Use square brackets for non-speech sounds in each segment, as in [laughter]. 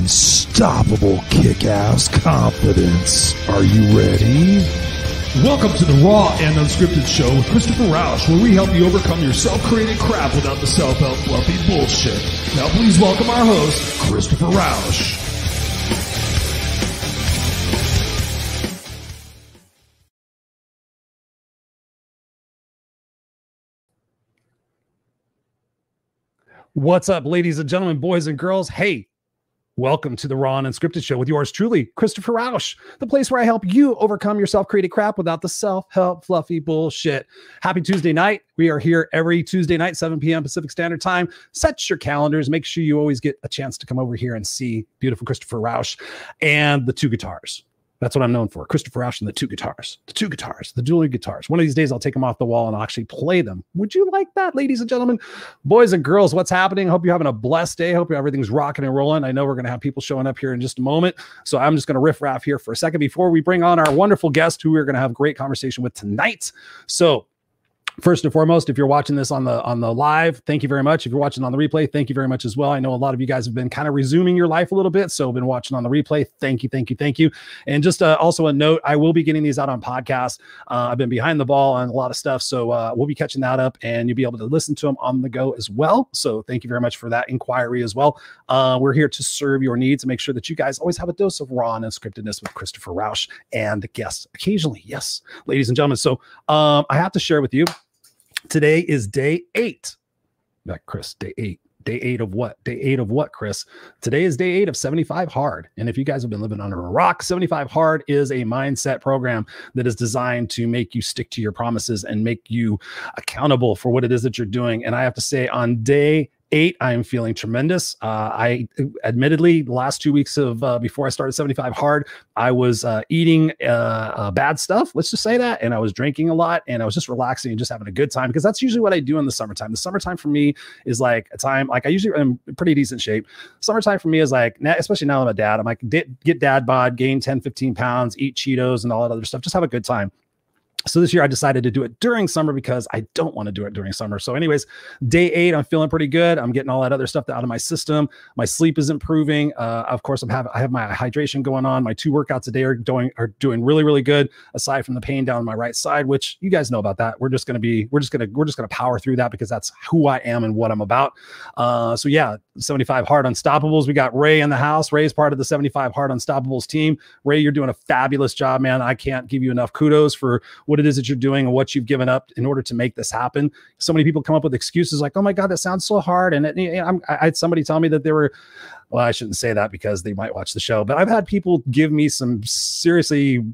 unstoppable kick ass confidence. Are you ready? Welcome to the Raw and Unscripted Show with Christopher Roush, where we help you overcome your self-created crap without the self-help fluffy bullshit. Now please welcome our host, Christopher Roush. What's up, ladies and gentlemen, boys and girls? Hey, welcome to the Raw and Unscripted Show with yours truly, Christopher Roush, the place where I help you overcome your self created crap without the self help fluffy bullshit. Happy Tuesday night. We are here every Tuesday night, 7 p.m. Pacific Standard Time. Set your calendars. Make sure you always get a chance to come over here and see beautiful Christopher Roush and the two guitars. That's what I'm known for. Christopher Roush and the two guitars, the two guitars, the dual guitars. One of these days, I'll take them off the wall and I'll actually play them. Would you like that, ladies and gentlemen, boys and girls? What's happening? Hope you're having a blessed day. Hope everything's rocking and rolling. I know we're going to have people showing up here in just a moment. So I'm just going to riff raff here for a second before we bring on our wonderful guest who we're going to have a great conversation with tonight. So first and foremost if you're watching this on the on the live thank you very much. If you're watching on the replay thank you very much as well. I know a lot of you guys have been kind of resuming your life a little bit so been watching on the replay. Thank you thank you thank you. And just uh, also a note i will be getting these out on podcasts. Uh, i've been behind the ball on a lot of stuff so uh, we'll be catching that up and you'll be able to listen to them on the go as well. So thank you very much for that inquiry as well. Uh, we're here to serve your needs and make sure that you guys always have a dose of raw and unscriptedness with christopher roush and guests occasionally. Yes ladies and gentlemen. So um, i have to share with you Today is day eight. That Chris, day eight. Day eight of what? Day eight of what, Chris? Today is day eight of 75 Hard. And if you guys have been living under a rock, 75 Hard is a mindset program that is designed to make you stick to your promises and make you accountable for what it is that you're doing. And I have to say, on day eight, I am feeling tremendous. Uh, I admittedly, the last two weeks of uh, before I started 75 hard, I was uh, eating uh, uh, bad stuff. Let's just say that, and I was drinking a lot, and I was just relaxing and just having a good time because that's usually what I do in the summertime. The summertime for me is like a time like I usually am pretty decent shape. Summertime for me is like, especially now I'm a dad. I'm like get dad bod, gain 10, 15 pounds, eat Cheetos and all that other stuff. Just have a good time so this year I decided to do it during summer because I don't want to do it during summer. So, anyways, day eight, I'm feeling pretty good. I'm getting all that other stuff out of my system. My sleep is improving. Uh, of course, I'm have I have my hydration going on. My two workouts a day are doing are doing really really good. Aside from the pain down my right side, which you guys know about that. We're just gonna be we're just gonna we're just gonna power through that because that's who I am and what I'm about. Uh, so yeah, 75 hard unstoppables. We got Ray in the house. Ray's part of the 75 hard unstoppables team. Ray, you're doing a fabulous job, man. I can't give you enough kudos for what it is that you're doing and what you've given up in order to make this happen. So many people come up with excuses like, "Oh my God, that sounds so hard," and it, i had somebody tell me that they were. Well, I shouldn't say that because they might watch the show, but I've had people give me some seriously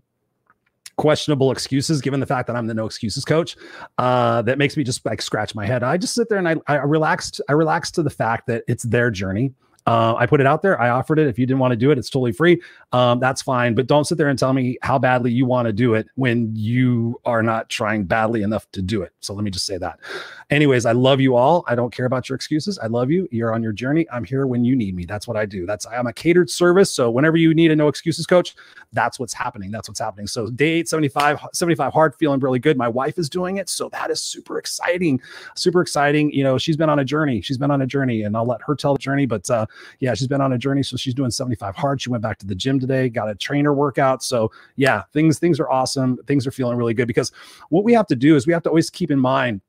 questionable excuses given the fact that I'm the no excuses coach uh, that makes me just like scratch my head. I just sit there and I, I relaxed. I relaxed to the fact that it's their journey. Uh, I put it out there. I offered it. If you didn't want to do it, it's totally free. Um, that's fine. But don't sit there and tell me how badly you want to do it when you are not trying badly enough to do it. So let me just say that. Anyways, I love you all. I don't care about your excuses. I love you. You're on your journey. I'm here when you need me. That's what I do. That's I'm a catered service. So whenever you need a no excuses coach, that's what's happening. That's what's happening. So day 875, 75 hard, feeling really good. My wife is doing it. So that is super exciting. Super exciting. You know, she's been on a journey. She's been on a journey and I'll let her tell the journey. But uh, yeah, she's been on a journey. So she's doing 75 hard. She went back to the gym today, got a trainer workout. So yeah, things, things are awesome. Things are feeling really good because what we have to do is we have to always keep in mind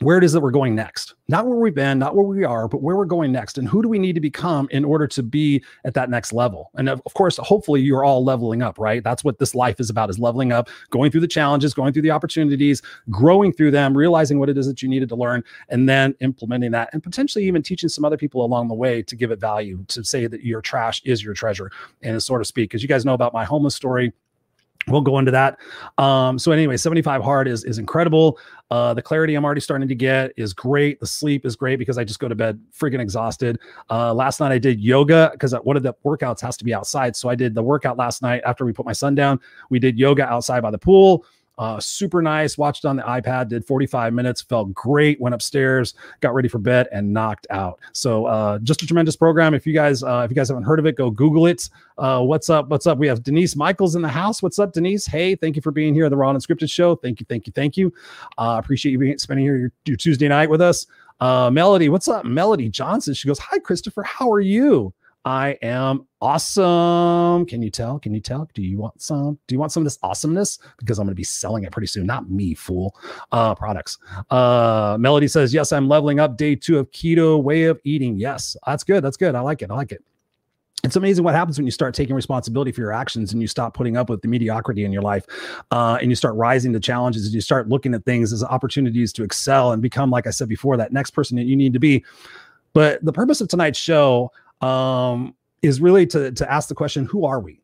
where it is that we're going next. Not where we've been, not where we are, but where we're going next. And who do we need to become in order to be at that next level? And of, course, hopefully you're all leveling up, right? That's what this life is about is leveling up, going through the challenges, going through the opportunities, growing through them, realizing what it is that you needed to learn, and then implementing that and potentially even teaching some other people along the way to give it value, to say that your trash is your treasure, and so to speak. Because you guys know about my homeless story we'll go into that. Um, so anyway, 75 hard is is incredible. Uh, the clarity I'm already starting to get is great. The sleep is great because I just go to bed freaking exhausted. Uh, last night I did yoga because one of the workouts has to be outside. So I did the workout last night after we put my son down. We did yoga outside by the pool. Uh, super nice. Watched on the iPad, did 45 minutes, felt great. Went upstairs, got ready for bed, and knocked out. So uh, just a tremendous program. If you guys uh, if you guys haven't heard of it, go Google it. Uh, what's up? What's up? We have Denise Michaels in the house. What's up, Denise? Hey, thank you for being here at the Raw and Scripted Show. Thank you, thank you, thank you. Uh, appreciate you being spending here your, your Tuesday night with us. Uh, Melody, what's up? Melody Johnson. She goes, Hi, Christopher. How are you? I am awesome. Can you tell? Can you tell? Do you want some? Do you want some of this awesomeness? Because I'm going to be selling it pretty soon. Not me, fool. Uh, products. Uh, Melody says, Yes, I'm leveling up day two of keto way of eating. Yes, that's good. That's good. I like it. I like it it's amazing what happens when you start taking responsibility for your actions and you stop putting up with the mediocrity in your life uh, and you start rising to challenges and you start looking at things as opportunities to excel and become like i said before that next person that you need to be but the purpose of tonight's show um, is really to, to ask the question who are we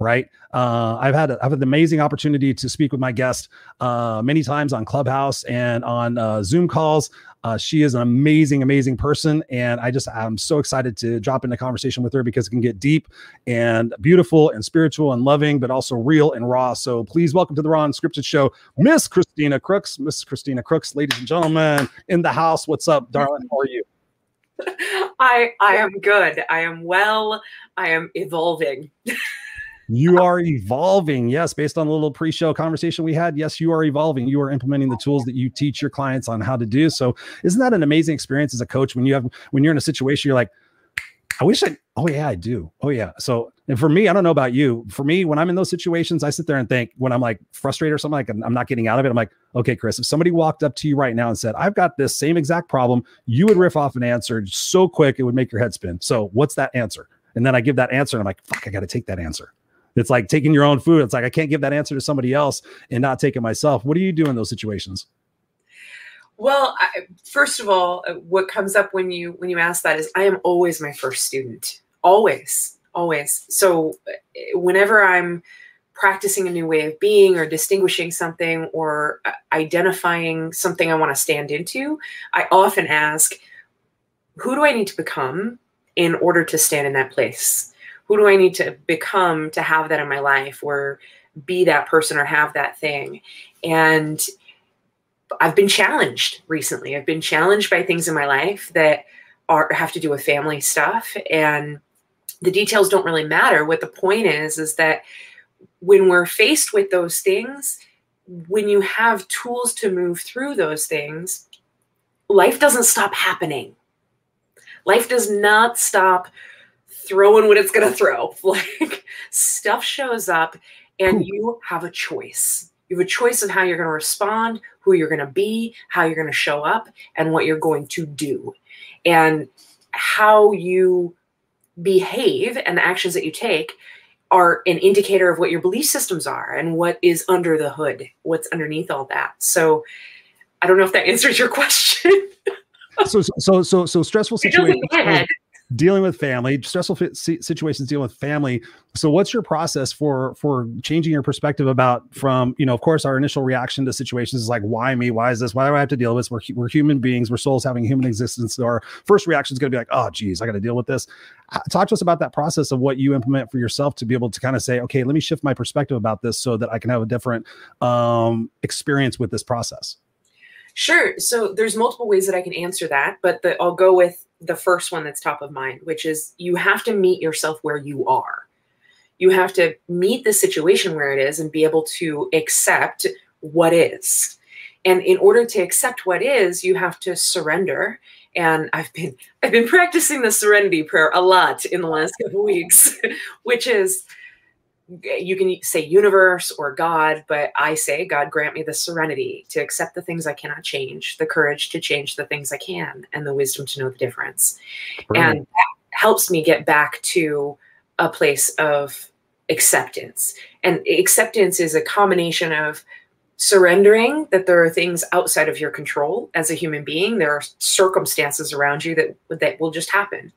right? Uh, I've had a, I've had the amazing opportunity to speak with my guest uh, many times on Clubhouse and on uh, Zoom calls. Uh, she is an amazing, amazing person, and I just I'm so excited to drop into conversation with her because it can get deep and beautiful and spiritual and loving, but also real and raw. So please welcome to the Raw Unscripted Show, Miss Christina Crooks, Miss Christina Crooks, ladies and gentlemen in the house. What's up, darling? How are you? [laughs] I I am good. I am well. I am evolving. [laughs] you are evolving. Yes, based on a little pre-show conversation we had. Yes, you are evolving. You are implementing the tools that you teach your clients on how to do. So, isn't that an amazing experience as a coach when you have when you're in a situation you're like, I wish I. Oh yeah, I do. Oh yeah. So, and for me, I don't know about you. For me, when I'm in those situations, I sit there and think when I'm like frustrated or something, like I'm not getting out of it. I'm like, okay, Chris, if somebody walked up to you right now and said, "I've got this same exact problem," you would riff off an answer so quick it would make your head spin. So, what's that answer? And then I give that answer, and I'm like, "Fuck, I got to take that answer." It's like taking your own food. It's like I can't give that answer to somebody else and not take it myself. What do you do in those situations? Well, I, first of all, uh, what comes up when you when you ask that is I am always my first student. Always, always. So whenever I'm practicing a new way of being or distinguishing something or uh, identifying something I want to stand into, I often ask, who do I need to become in order to stand in that place? who do I need to become to have that in my life or be that person or have that thing? And I've been challenged recently. I've been challenged by things in my life that are have to do with family stuff and the details don't really matter. What the point is is that when we're faced with those things, when you have tools to move through those things, life doesn't stop happening. Life does not stop throwing what it's going to throw. [laughs] Like stuff shows up and you have a choice. You have a choice of how you're going to respond, who you're going to be, how you're going to show up, and what you're going to do. And how you behave and the actions that you take are an indicator of what your belief systems are and what is under the hood, what's underneath all that. So I don't know if that [laughs] answers your question. so so so so stressful situations dealing with family, stressful situations, dealing with family. So, what's your process for for changing your perspective about from you know, of course, our initial reaction to situations is like, why me? Why is this? Why do I have to deal with this? We're we're human beings. We're souls having human existence. So our first reaction is going to be like, oh, geez, I got to deal with this. Talk to us about that process of what you implement for yourself to be able to kind of say, okay, let me shift my perspective about this so that I can have a different um, experience with this process. Sure. So there's multiple ways that I can answer that, but the, I'll go with the first one that's top of mind, which is you have to meet yourself where you are. You have to meet the situation where it is and be able to accept what is. And in order to accept what is, you have to surrender. And I've been I've been practicing the serenity prayer a lot in the last couple weeks, [laughs] which is you can say universe or God, but I say, God, grant me the serenity to accept the things I cannot change, the courage to change the things I can, and the wisdom to know the difference. And that helps me get back to a place of acceptance. And acceptance is a combination of surrendering that there are things outside of your control as a human being. There are circumstances around you that that will just happen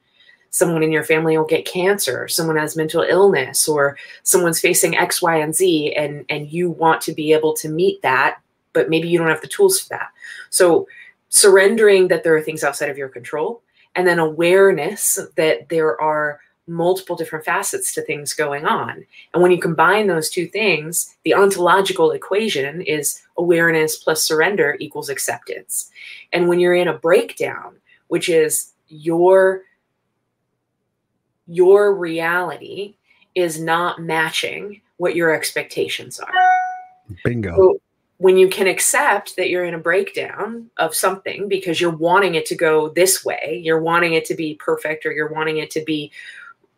someone in your family will get cancer, someone has mental illness, or someone's facing X, Y, and Z, and and you want to be able to meet that, but maybe you don't have the tools for that. So surrendering that there are things outside of your control, and then awareness that there are multiple different facets to things going on. And when you combine those two things, the ontological equation is awareness plus surrender equals acceptance. And when you're in a breakdown, which is your your reality is not matching what your expectations are. Bingo. So when you can accept that you're in a breakdown of something because you're wanting it to go this way, you're wanting it to be perfect or you're wanting it to be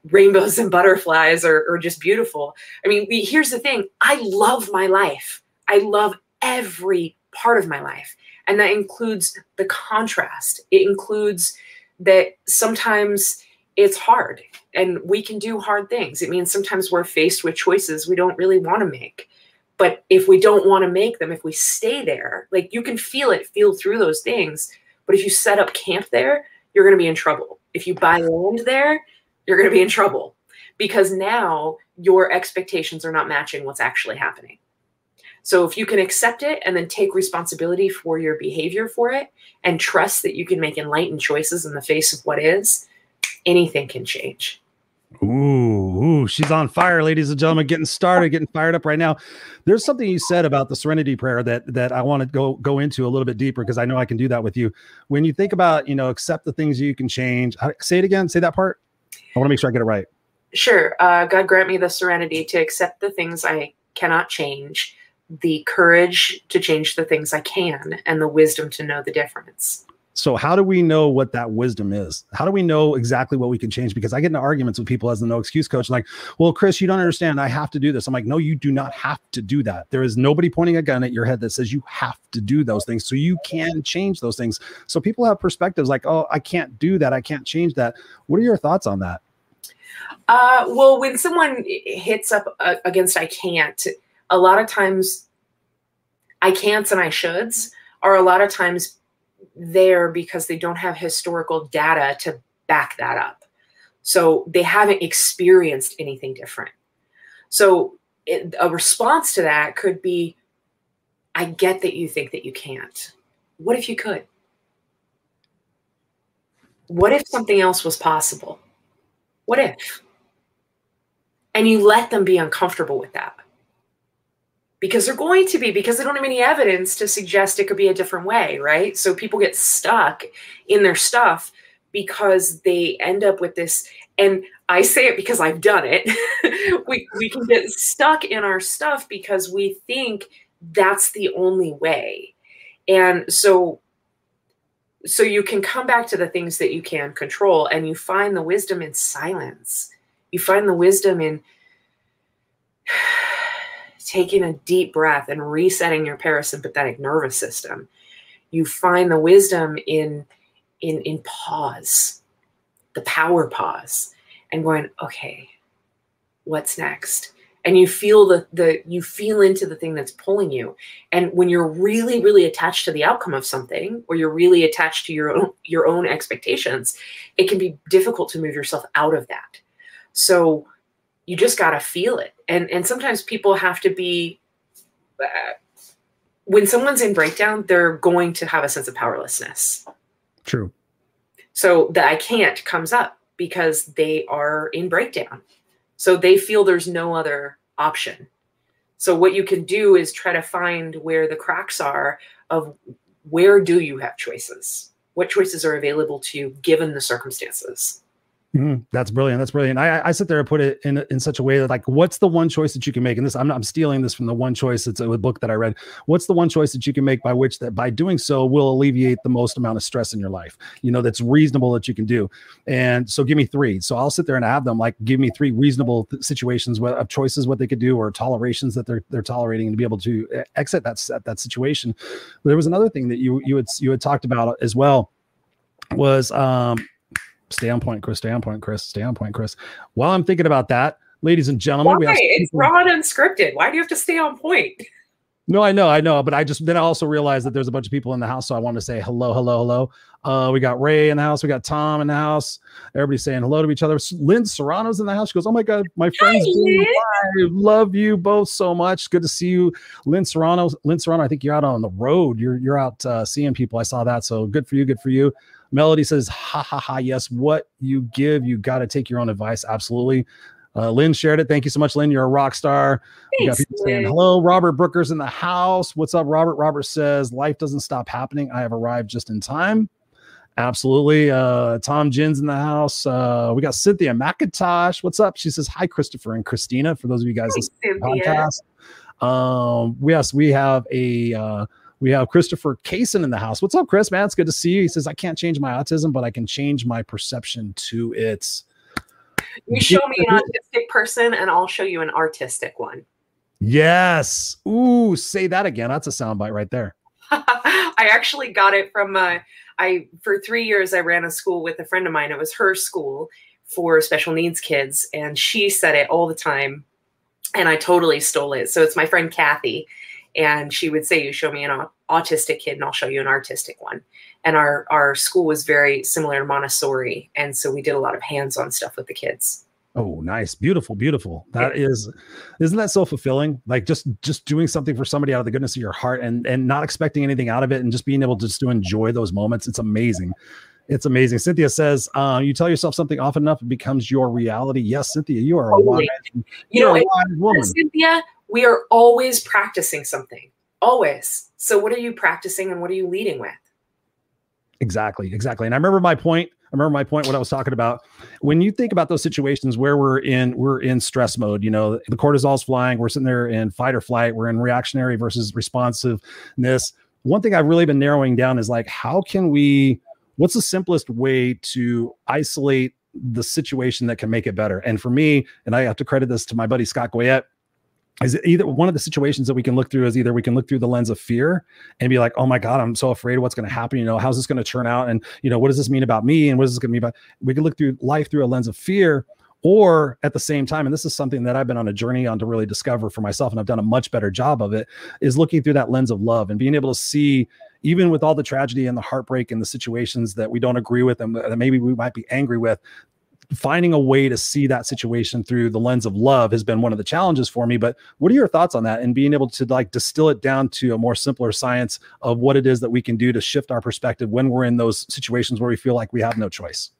rainbows and [laughs] butterflies or, or just beautiful. I mean, we, here's the thing I love my life, I love every part of my life. And that includes the contrast, it includes that sometimes it's hard and we can do hard things. It means sometimes we're faced with choices we don't really want to make. But if we don't want to make them, if we stay there, like you can feel it, feel through those things. But if you set up camp there, you're going to be in trouble. If you buy land there, you're going to be in trouble because now your expectations are not matching what's actually happening. So if you can accept it and then take responsibility for your behavior for it and trust that you can make enlightened choices in the face of what is, anything can change. Ooh, ooh, she's on fire, ladies and gentlemen, getting started, getting fired up right now. There's something you said about the serenity prayer that that I want to go go into a little bit deeper because I know I can do that with you. When you think about, you know, accept the things you can change. Say it again, say that part. I want to make sure I get it right. Sure. Uh, God grant me the serenity to accept the things I cannot change, the courage to change the things I can, and the wisdom to know the difference. So how do we know what that wisdom is? How do we know exactly what we can change? Because I get into arguments with people as the no excuse coach, like, well, Chris, you don't understand. I have to do this. I'm like, no, you do not have to do that. There is nobody pointing a gun at your head that says you have to do those things. So you can change those things. So people have perspectives like, oh, I can't do that. I can't change that. What are your thoughts on that? Uh, well, when someone hits up uh, against I can't, a lot of times I can'ts and I shoulds are a lot of times there because they don't have historical data to back that up. So they haven't experienced anything different. So it, a response to that could be I get that you think that you can't. What if you could? What if something else was possible? What if? And you let them be uncomfortable with that. Because they're going to be, because they don't have any evidence to suggest it could be a different way, right? So people get stuck in their stuff because they end up with this. And I say it because I've done it. [laughs] we, we can get stuck in our stuff because we think that's the only way. And so so you can come back to the things that you can control and you find the wisdom in silence you find the wisdom in taking a deep breath and resetting your parasympathetic nervous system you find the wisdom in in in pause the power pause and going okay what's next? And you feel the the you feel into the thing that's pulling you. And when you're really really attached to the outcome of something or you're really attached to your own your own expectations it can be difficult to move yourself out of that. So you just got to feel it and and sometimes people have to be uh, when someone's in breakdown they're going to have a sense of powerlessness true so the i can't comes up because they are in breakdown so they feel there's no other option. So what you can do is try to find where the cracks are of where do you have choices? What choices are available to you given the circumstances? Mm, that's brilliant. That's brilliant. I, I sit there and put it in in such a way that like, what's the one choice that you can make? And this, I'm, I'm stealing this from the one choice. It's a book that I read. What's the one choice that you can make by which that by doing so will alleviate the most amount of stress in your life? You know, that's reasonable that you can do. And so, give me three. So I'll sit there and have them like, give me three reasonable th- situations of choices what they could do or tolerations that they're they're tolerating and to be able to eh, exit that that situation. There was another thing that you you had you had talked about as well was um Stay on point, Chris. Stay on point, Chris. Stay on point, Chris. While I'm thinking about that, ladies and gentlemen, Why? we have it's raw and unscripted. Why do you have to stay on point? No, I know, I know, but I just then I also realized that there's a bunch of people in the house, so I wanted to say hello, hello, hello. Uh, we got Ray in the house, we got Tom in the house. Everybody's saying hello to each other. Lynn Serrano's in the house. She goes, "Oh my god, my friends, I love you both so much. Good to see you, Lynn Serrano. Lynn Serrano, I think you're out on the road. You're you're out uh, seeing people. I saw that, so good for you. Good for you. Melody says, ha ha ha. Yes, what you give, you got to take your own advice. Absolutely. Uh, Lynn shared it. Thank you so much, Lynn. You're a rock star. Thanks, we got people saying hello. Robert Brooker's in the house. What's up, Robert? Robert says, Life doesn't stop happening. I have arrived just in time. Absolutely. Uh, Tom Jin's in the house. Uh, we got Cynthia McIntosh. What's up? She says, Hi, Christopher and Christina. For those of you guys listening to the podcast. Um, yes, we have a uh, we have Christopher Kaysen in the house. What's up, Chris? Man, it's good to see you. He says, I can't change my autism, but I can change my perception to it. You show me an autistic person, and I'll show you an artistic one. Yes. Ooh, say that again. That's a soundbite right there. [laughs] I actually got it from uh, I for three years I ran a school with a friend of mine. It was her school for special needs kids, and she said it all the time, and I totally stole it. So it's my friend Kathy, and she would say, "You show me an autistic kid, and I'll show you an artistic one." And our our school was very similar to Montessori, and so we did a lot of hands-on stuff with the kids. Oh, nice. Beautiful, beautiful. That is isn't that so fulfilling? Like just just doing something for somebody out of the goodness of your heart and and not expecting anything out of it and just being able to just to enjoy those moments. It's amazing. It's amazing. Cynthia says, uh, you tell yourself something often enough, it becomes your reality. Yes, Cynthia, you are totally. a wise, you know, wise woman. Cynthia, we are always practicing something. Always. So what are you practicing and what are you leading with? Exactly, exactly. And I remember my point I remember my point what I was talking about. When you think about those situations where we're in we're in stress mode, you know, the cortisol's flying, we're sitting there in fight or flight, we're in reactionary versus responsiveness. One thing I've really been narrowing down is like how can we what's the simplest way to isolate the situation that can make it better? And for me, and I have to credit this to my buddy Scott Goyette, is either one of the situations that we can look through is either we can look through the lens of fear and be like, oh my God, I'm so afraid of what's going to happen. You know, how's this going to turn out? And, you know, what does this mean about me? And what is this going to mean about? We can look through life through a lens of fear or at the same time and this is something that i've been on a journey on to really discover for myself and i've done a much better job of it is looking through that lens of love and being able to see even with all the tragedy and the heartbreak and the situations that we don't agree with and that maybe we might be angry with finding a way to see that situation through the lens of love has been one of the challenges for me but what are your thoughts on that and being able to like distill it down to a more simpler science of what it is that we can do to shift our perspective when we're in those situations where we feel like we have no choice?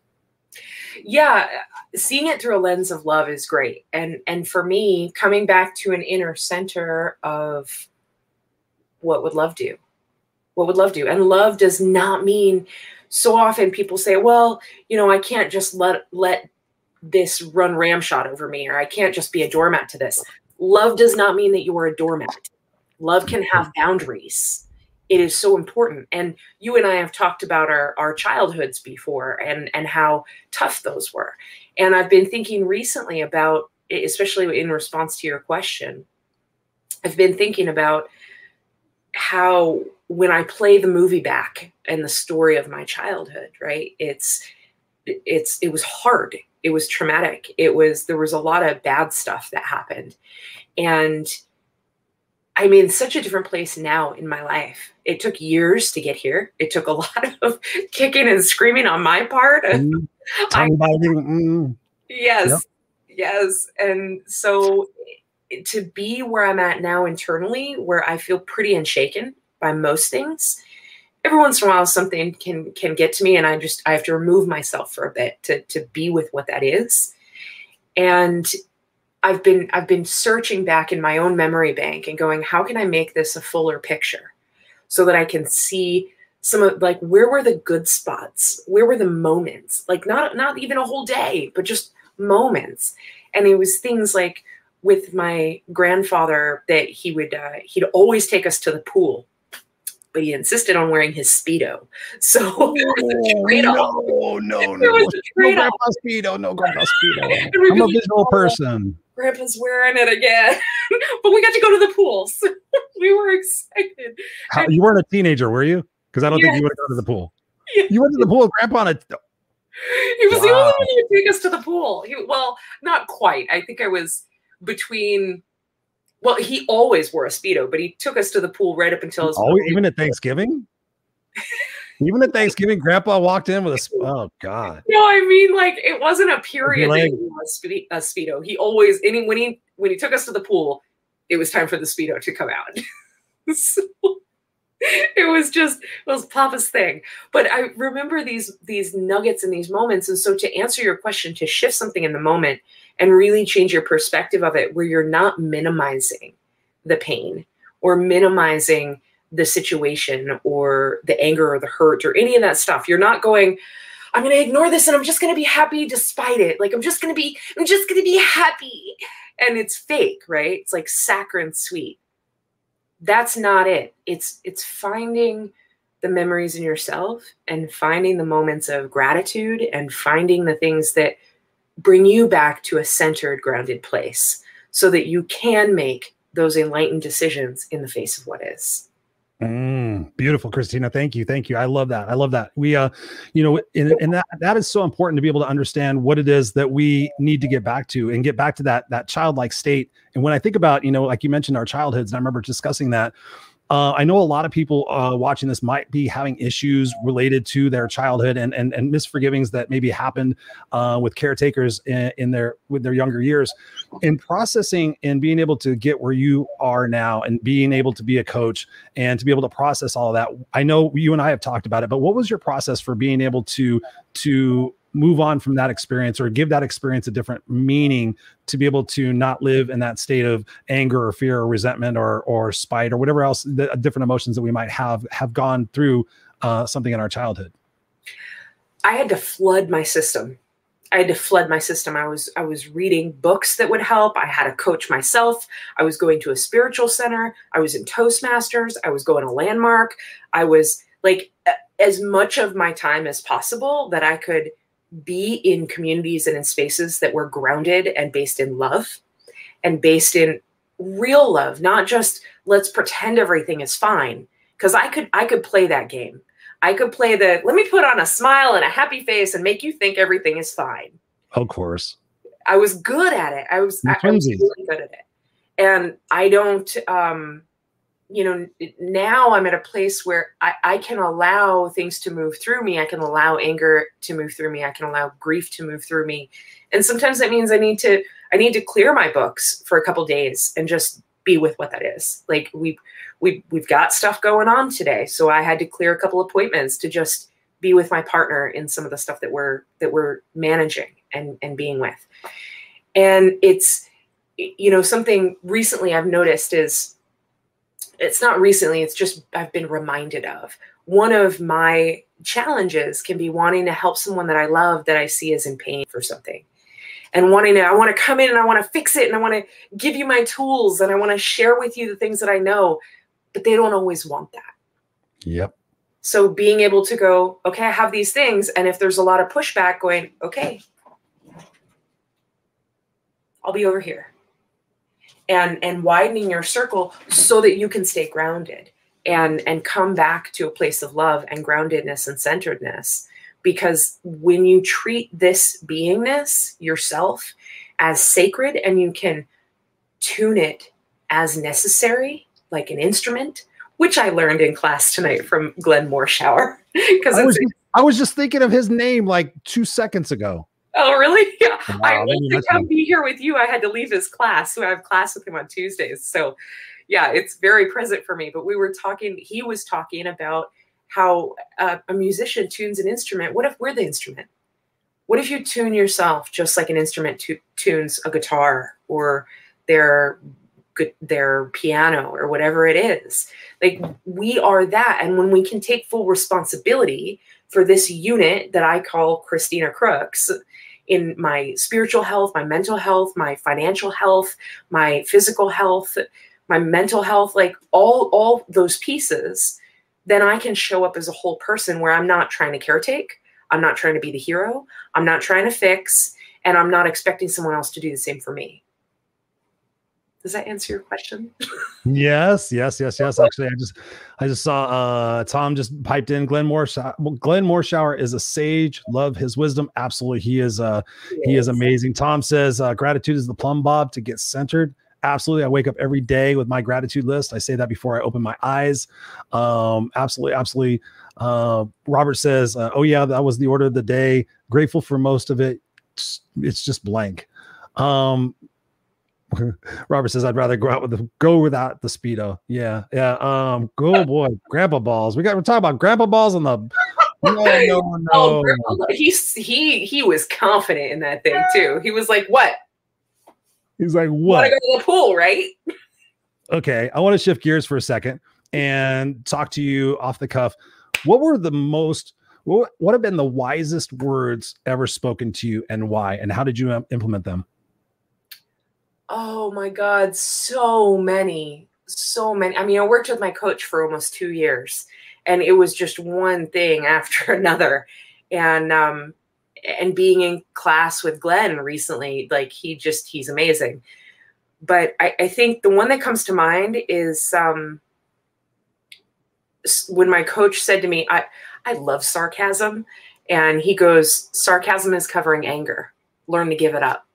Yeah seeing it through a lens of love is great. And and for me coming back to an inner center of what would love do what would love do and love does not mean so often people say, well, you know, I can't just let let this run ramshot over me, or I can't just be a doormat to this. Love does not mean that you are a doormat. Love can have boundaries. It is so important. And you and I have talked about our, our childhoods before and, and how tough those were. And I've been thinking recently about, especially in response to your question, I've been thinking about how when I play the movie back and the story of my childhood, right? It's it's it was hard. It was traumatic. It was there was a lot of bad stuff that happened. And I'm in such a different place now in my life. It took years to get here. It took a [laughs] lot of kicking and screaming on my part. Mm, I, mm. Yes. Yep. Yes. And so to be where I'm at now internally, where I feel pretty unshaken by most things, every once in a while something can can get to me, and I just I have to remove myself for a bit to to be with what that is. And I've been I've been searching back in my own memory bank and going, how can I make this a fuller picture, so that I can see some of like where were the good spots, where were the moments, like not not even a whole day, but just moments. And it was things like with my grandfather that he would uh, he'd always take us to the pool but he insisted on wearing his speedo. So [laughs] oh, No, no, no, no grandpa speedo, no grandpa speedo. [laughs] I'm a visual person. Grandpa's wearing it again, [laughs] but we got to go to the pool, so we were excited. How, you weren't a teenager, were you? Because I don't think you would have gone to the pool. Yeah. You went to the pool, Grandpa. On a, he was wow. the only one who would take us to the pool. He, well, not quite. I think I was between. Well, he always wore a speedo, but he took us to the pool right up until his. Oh, even at Thanksgiving. [laughs] even at Thanksgiving, Grandpa walked in with a. Oh God. No, I mean like it wasn't a period like, a speedo. He always any when he when he took us to the pool, it was time for the speedo to come out. [laughs] so, it was just it was Papa's thing. But I remember these these nuggets and these moments. And so to answer your question, to shift something in the moment and really change your perspective of it where you're not minimizing the pain or minimizing the situation or the anger or the hurt or any of that stuff. You're not going, I'm going to ignore this and I'm just going to be happy despite it. Like, I'm just going to be, I'm just going to be happy. And it's fake, right? It's like saccharine sweet. That's not it. It's, it's finding the memories in yourself and finding the moments of gratitude and finding the things that bring you back to a centered, grounded place so that you can make those enlightened decisions in the face of what is. Mm, beautiful, Christina. Thank you. Thank you. I love that. I love that. We, uh, you know, and, and that that is so important to be able to understand what it is that we need to get back to and get back to that that childlike state. And when I think about, you know, like you mentioned our childhoods, and I remember discussing that uh, I know a lot of people uh, watching this might be having issues related to their childhood and and, and misforgivings that maybe happened uh, with caretakers in, in, their with their younger years. In processing and being able to get where you are now, and being able to be a coach and to be able to process all of that. I know you and I have talked about it, but what was your process for being able to to move on from that experience or give that experience a different meaning to be able to not live in that state of anger or fear or resentment or or spite or whatever else the different emotions that we might have have gone through uh, something in our childhood. I had to flood my system. I had to flood my system. I was i was reading books that would help. I had a coach myself. I was going to a spiritual center. I was in toastmasters. I was going to landmark. I was like as much of my time as possible that i could be in communities and in spaces that were grounded and based in love and based in real love not just let's pretend everything is fine. Because i could i could play that game. I could play the let me put on a smile and a happy face and make you think everything is fine. Of course. I was good at it. I was, I, I was really good at it. And i don't um you know, now I'm at a place where I, I can allow things to move through me. I can allow anger to move through me. I can allow grief to move through me. And sometimes that means I need to I need to clear my books for a couple days and just be with what that is. Like we we we've got stuff going on today. So I had to clear a couple appointments to just be with my partner in some of the stuff that we're that we're managing and and being with. And it's you know something recently I've noticed is it's not recently, it's just I've been reminded of. One of my challenges can be wanting to help someone that I love that I see is in pain for something. And wanting to, I want to come in and I want to fix it and I want to give you my tools and I want to share with you the things that I know, but they don't always want that. Yep. So being able to go, okay, I have these things. And if there's a lot of pushback, going, okay, I'll be over here and and widening your circle so that you can stay grounded and and come back to a place of love and groundedness and centeredness. Because when you treat this beingness yourself as sacred and you can tune it as necessary like an instrument which i learned in class tonight from glenn morshower [laughs] because I, I was just thinking of his name like two seconds ago Oh, really? [laughs] Yeah. Wow, I wanted to come be here with you. I had to leave his class. So I have class with him on Tuesdays. So yeah, it's very present for me. But we were talking, he was talking about how uh, a musician tunes an instrument. What if we're the instrument? What if you tune yourself just like an instrument t- tunes a guitar or their their piano or whatever it is? Like we are that, and when we can take full responsibility for this unit that I call Christina Crooks, in my spiritual health, my mental health, my financial health, my physical health, my mental health, like all all those pieces, then I can show up as a whole person where I'm not trying to caretake, I'm not trying to be the hero, I'm not trying to fix, and I'm not expecting someone else to do the same for me. Does that answer your question? yes, yes, yes, yes. Actually, I just I just saw uh Tom just piped in Glenn Moore. Glenn Morshower is a sage. Love his wisdom. Absolutely. He is uh he, he is. is amazing. Tom says uh, gratitude is the plumb bob to get centered. Absolutely. I wake up every day with my gratitude list. I say that before I open my eyes. Um, absolutely, absolutely. Uh, Robert says, uh, Oh, yeah, that was the order of the day. Grateful for most of it. It's, it's just blank. Um, [laughs] Robert says, "I'd rather go out with the go without the speedo." Yeah, yeah. Um, go [laughs] boy, grandpa balls. We got we're talking about grandpa balls on the. No, [laughs] no, no. Oh, he's he he was confident in that thing too. He was like, "What?" He's like, "What?" Want to go to the pool, right? Okay, I want to shift gears for a second and talk to you off the cuff. What were the most what, what have been the wisest words ever spoken to you and why and how did you implement them Oh my God, so many, so many. I mean, I worked with my coach for almost two years, and it was just one thing [laughs] after another. And um, and being in class with Glenn recently, like he just he's amazing. But I, I think the one that comes to mind is um, when my coach said to me, "I I love sarcasm," and he goes, "Sarcasm is covering anger. Learn to give it up."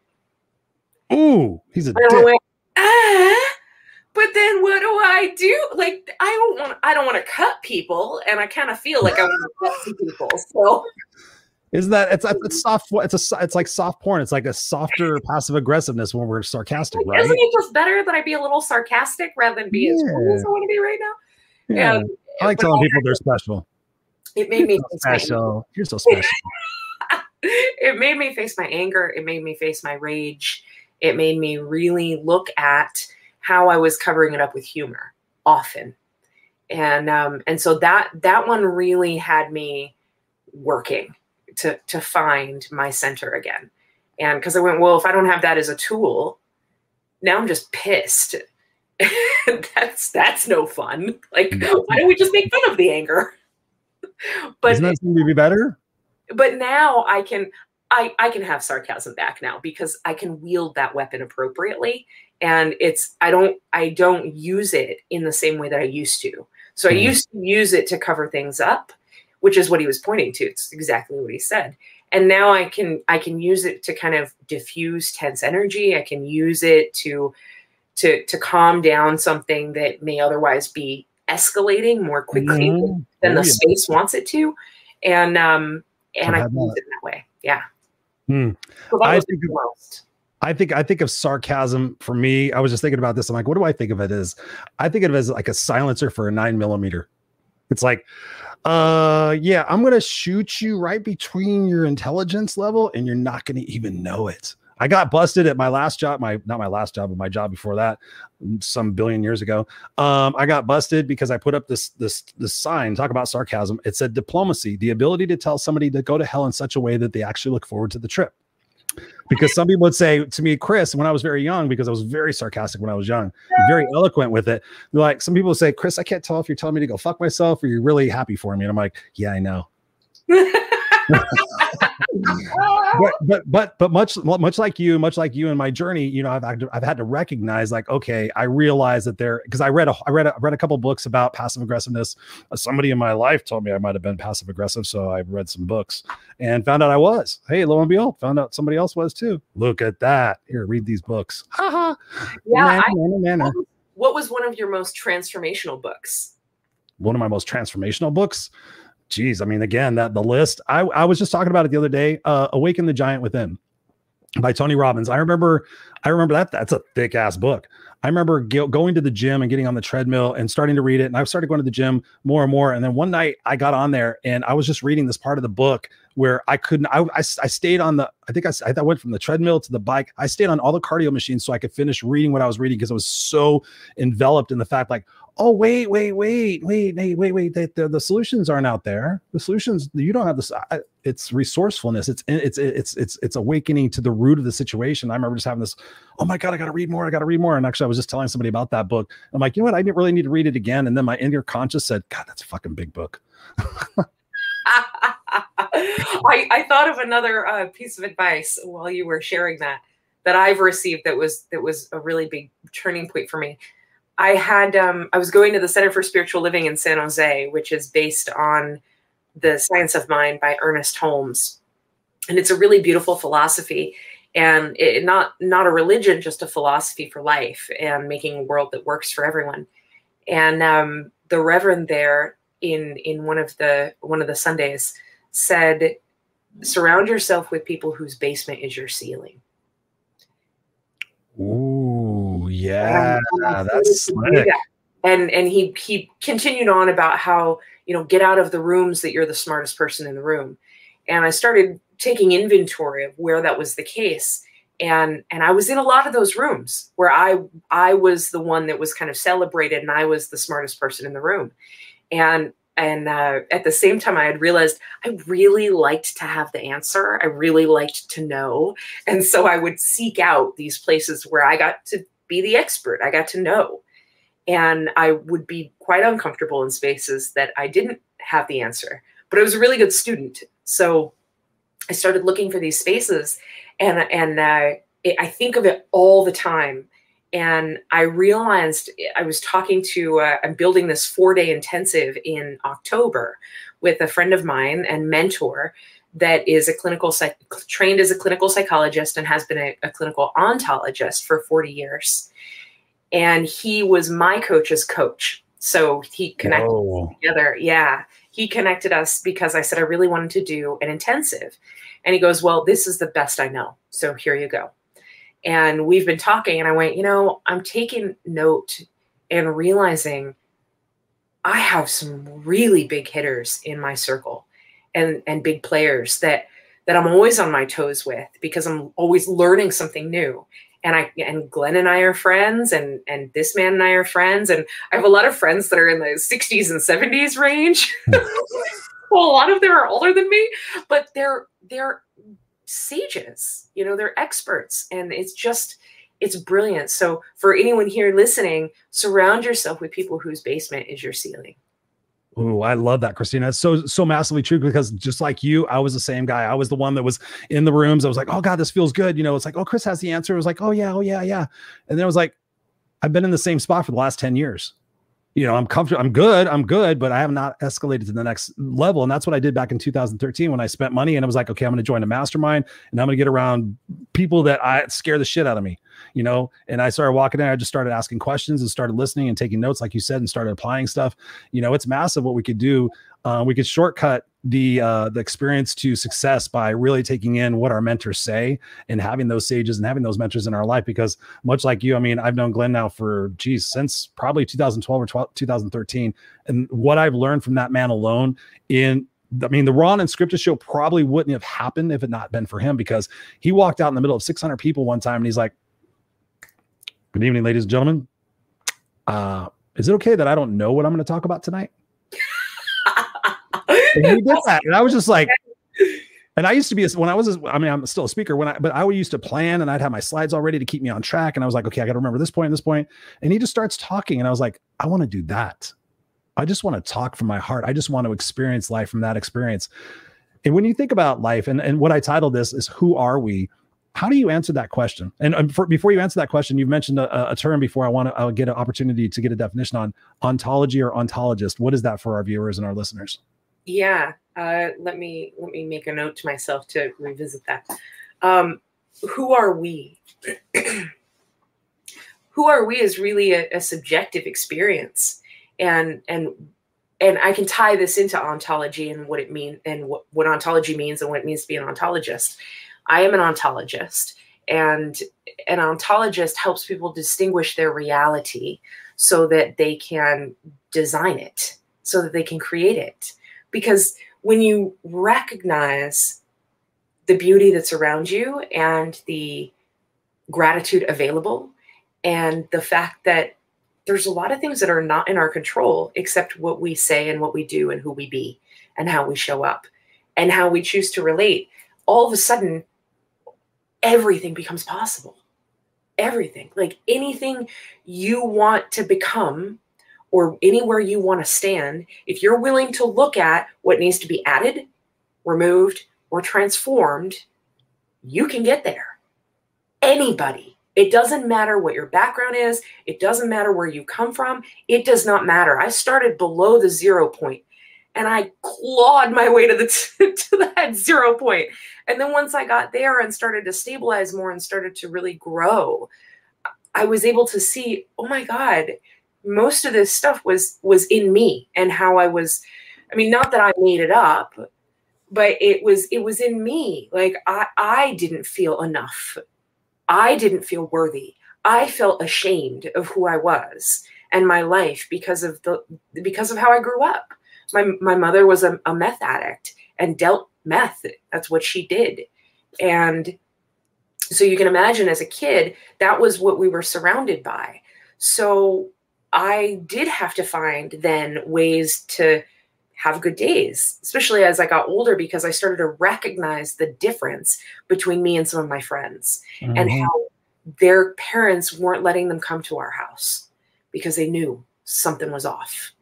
Ooh, he's a dick. ah, but then what do I do? Like I don't want I don't want to cut people, and I kind of feel like I want to [gasps] cut people. So Is that it's it's soft? It's a it's like soft porn. It's like a softer passive aggressiveness when we're sarcastic, right? isn't it just better that I be a little sarcastic rather than be as rude as I want to be right now? Yeah. And- I like telling people they're special. it made me So special. You're so special. [laughs] it made me face my anger it made me face my rage it made me really look at how i was covering it up with humor often. And um and so that that one really had me working to to find my center again. And because i went well if i don't have that as a tool now i'm just pissed. [laughs] That's that's no fun. Like why don't we just make fun of the anger? [laughs] But Doesn't that seem to be better? but now I can I I can have sarcasm back now because I can wield that weapon appropriately and it's I don't I don't use it in the same way that I used to. So I Mhm. used to use it to cover things up, which is what he was pointing to. It's exactly what he said. And now I can I can use it to kind of diffuse tense energy. I can use it to to to calm down something that may otherwise be escalating more quickly Mhm. than the space wants it to. And um and I've I use it in that way. Yeah. Hmm. So I think. I think I think of sarcasm for me. I was just thinking about this. I'm like, what do I think of it as? I think of it as like a silencer for a nine millimeter. It's like, uh, yeah, I'm gonna shoot you right between your intelligence level, and you're not gonna even know it. I got busted at my last job, my not my last job, but my job before that, some billion years ago. Um, I got busted because I put up this this this sign. Talk about sarcasm. It said diplomacy, the ability to tell somebody to go to hell in such a way that they actually look forward to the trip because some people would say to me, Chris, when I was very young, because I was very sarcastic when I was young, very eloquent with it. Like some people say, Chris, I can't tell if you're telling me to go fuck myself or you're really happy for me. And I'm like, yeah, I know. [laughs] But but but but much much like you, much like you in my journey, you know, I've had to, I've had to recognize like, okay, I realize that there because I read a I read a, I read a couple books about passive aggressiveness. Uh, somebody in my life told me I might have been passive aggressive, so I read some books and found out I was. Hey, lo and behold, found out somebody else was too. Look at that. Here, read these books. [laughs] Ha ha. yeah. Manna, I, manna, manna. what was one of your most transformational books? one of my most transformational books. Geez, I mean, again, that the list. I I was just talking about it the other day. Uh, Awaken the Giant Within by Tony Robbins. I remember, I remember that. That's a thick ass book. I remember go, going to the gym and getting on the treadmill and starting to read it. And I started going to the gym more and more. And then one night I got on there and I was just reading this part of the book where I couldn't. I I, I stayed on the. I think I, I went from the treadmill to the bike. I stayed on all the cardio machines so I could finish reading what I was reading because I was so enveloped in the fact like oh wait wait wait wait wait wait wait the, the, the solutions aren't out there. The solutions you don't have this it's resourcefulness. It's it's it's it's it's awakening to the root of the situation. I remember just having this oh my god i gotta read more i gotta read more. And actually i was just telling somebody about that book. I'm like you know what? I didn't really need to read it again. And then my inner conscious said god that's a fucking big book. [laughs] I, I thought of another uh, piece of advice while you were sharing that that I've received that was that was a really big turning point for me. I had um, I was going to the Center for Spiritual Living in San Jose, which is based on the Science of Mind by Ernest Holmes, and it's a really beautiful philosophy, and it, not not a religion, just a philosophy for life and making a world that works for everyone. And um, the Reverend there in in one of the one of the Sundays said, "Surround yourself with people whose basement is your ceiling." Ooh, yeah, And that's started to do slick. that. And and he he continued on about how you know get out of the rooms that you're the smartest person in the room, and I started taking inventory of where that was the case, and and I was in a lot of those rooms where I I was the one that was kind of celebrated, and I was the smartest person in the room, and and uh, at the same time, I had realized I really liked to have the answer. I really liked to know, and so I would seek out these places where I got to be the expert. I got to know. And I would be quite uncomfortable in spaces that I didn't have the answer. But I was a really good student. So I started looking for these spaces, and and it, I think of it all the time. And I realized I was talking to uh, I'm building this four day intensive in October with a friend of mine and mentor that is a clinical psych- trained as a clinical psychologist and has been a, a clinical ontologist for 40 years. And he was my coach's coach. So he connected Whoa. together. Yeah. He connected us because I said I really wanted to do an intensive. And he goes, Well, this is the best I know. So here you go. And we've been talking, and I went, You know, I'm taking note and realizing I have some really big hitters in my circle and and big players that that I'm always on my toes with because I'm always learning something new. And I and Glenn and I are friends, and and this man and I are friends, and I have a lot of friends that are in the 60s and 70s range. well, hmm. [laughs] a lot of them are older than me, but they're they're sages. You know, they're experts, and it's just it's brilliant. So for anyone here listening, surround yourself with people whose basement is your ceiling. Ooh, I love that, Kristina. It's so so massively true because just like you, I was the same guy. I was the one that was in the rooms. I was like, oh God, this feels good. You know, it's like, oh, Chris has the answer. It was like, oh yeah, oh yeah, yeah. And then I was like, I've been in the same spot for the last 10 years. You know, I'm comfortable, I'm good, I'm good, but I have not escalated to the next level. And that's what I did back in 2013 when I spent money and I was like, okay, I'm gonna join a mastermind and I'm gonna get around people that I scare the shit out of me, you know. And I started walking in, I just started asking questions and started listening and taking notes, like you said, and started applying stuff. You know, it's massive what we could do. Uh, we could shortcut the uh, the experience to success by really taking in what our mentors say and having those sages and having those mentors in our life. Because much like you, I mean, I've known Glenn now for geez since probably 2012 or 12, 2013, and what I've learned from that man alone in I mean, the Ron and Scripted show probably wouldn't have happened if it not been for him because he walked out in the middle of 600 people one time and he's like, "Good evening, ladies and gentlemen. Uh, is it okay that I don't know what I'm going to talk about tonight?" And he did that, and I was just like, [laughs] and I used to be a, when I was, I mean, I'm still a speaker when I, but I used to plan and I'd have my slides all ready to keep me on track, and I was like, okay, I got to remember this point and this point. and he just starts talking, and I was like, I want to do that. I just want to talk from my heart. I just want to experience life from that experience. And when you think about life, and, and what I titled this is Who Are We? How do you answer that question? And um, for, before you answer that question, you've mentioned a, a term before. I want to I'll get an opportunity to get a definition on ontology or ontologist. What is that for our viewers and our listeners? Yeah, uh, let me let me make a note to myself to revisit that. Um, who are we? [clears throat] who are we is really a, a subjective experience, and and and I can tie this into ontology and what it means and what, what ontology means and what it means to be an ontologist. I am an ontologist, and an ontologist helps people distinguish their reality so that they can design it, so that they can create it. Because when you recognize the beauty that's around you and the gratitude available, and the fact that there's a lot of things that are not in our control except what we say and what we do and who we be and how we show up and how we choose to relate all of a sudden everything becomes possible. Everything. Like anything you want to become or anywhere you want to stand if you're willing to look at what needs to be added removed or transformed you can get there anybody it doesn't matter what your background is. It doesn't matter where you come from. It does not matter. I started below the zero point and I clawed my way to the [laughs] to that zero point. And then once I got there and started to stabilize more and started to really grow, I was able to see, oh my God, most of this stuff was was in me and how I was I mean, not that I made it up, but it was it was in me. Like I I didn't feel enough I didn't feel worthy. I felt ashamed of who I was and my life because of the because of how I grew up. My my mother was a, a meth addict and dealt meth. That's what she did. And so you can imagine as a kid, that was what we were surrounded by. So I did have to find then ways to have good days, especially as I got older, because I started to recognize the difference between me and some of my friends mm-hmm. and how their parents weren't letting them come to our house because they knew something was off.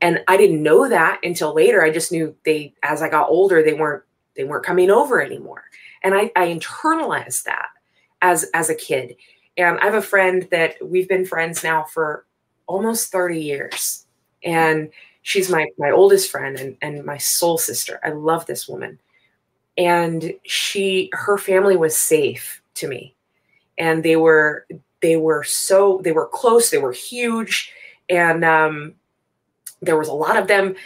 And I didn't know that until later. I just knew they, as I got older, they weren't they weren't coming over anymore. And I, I internalized that as as a kid. And I have a friend that we've been friends now for almost 30 years. And she's my my oldest friend and, and my soul sister. I love this woman. And she her family was safe to me. And they were they were so they were close, they were huge, and um, there was a lot of them. [laughs]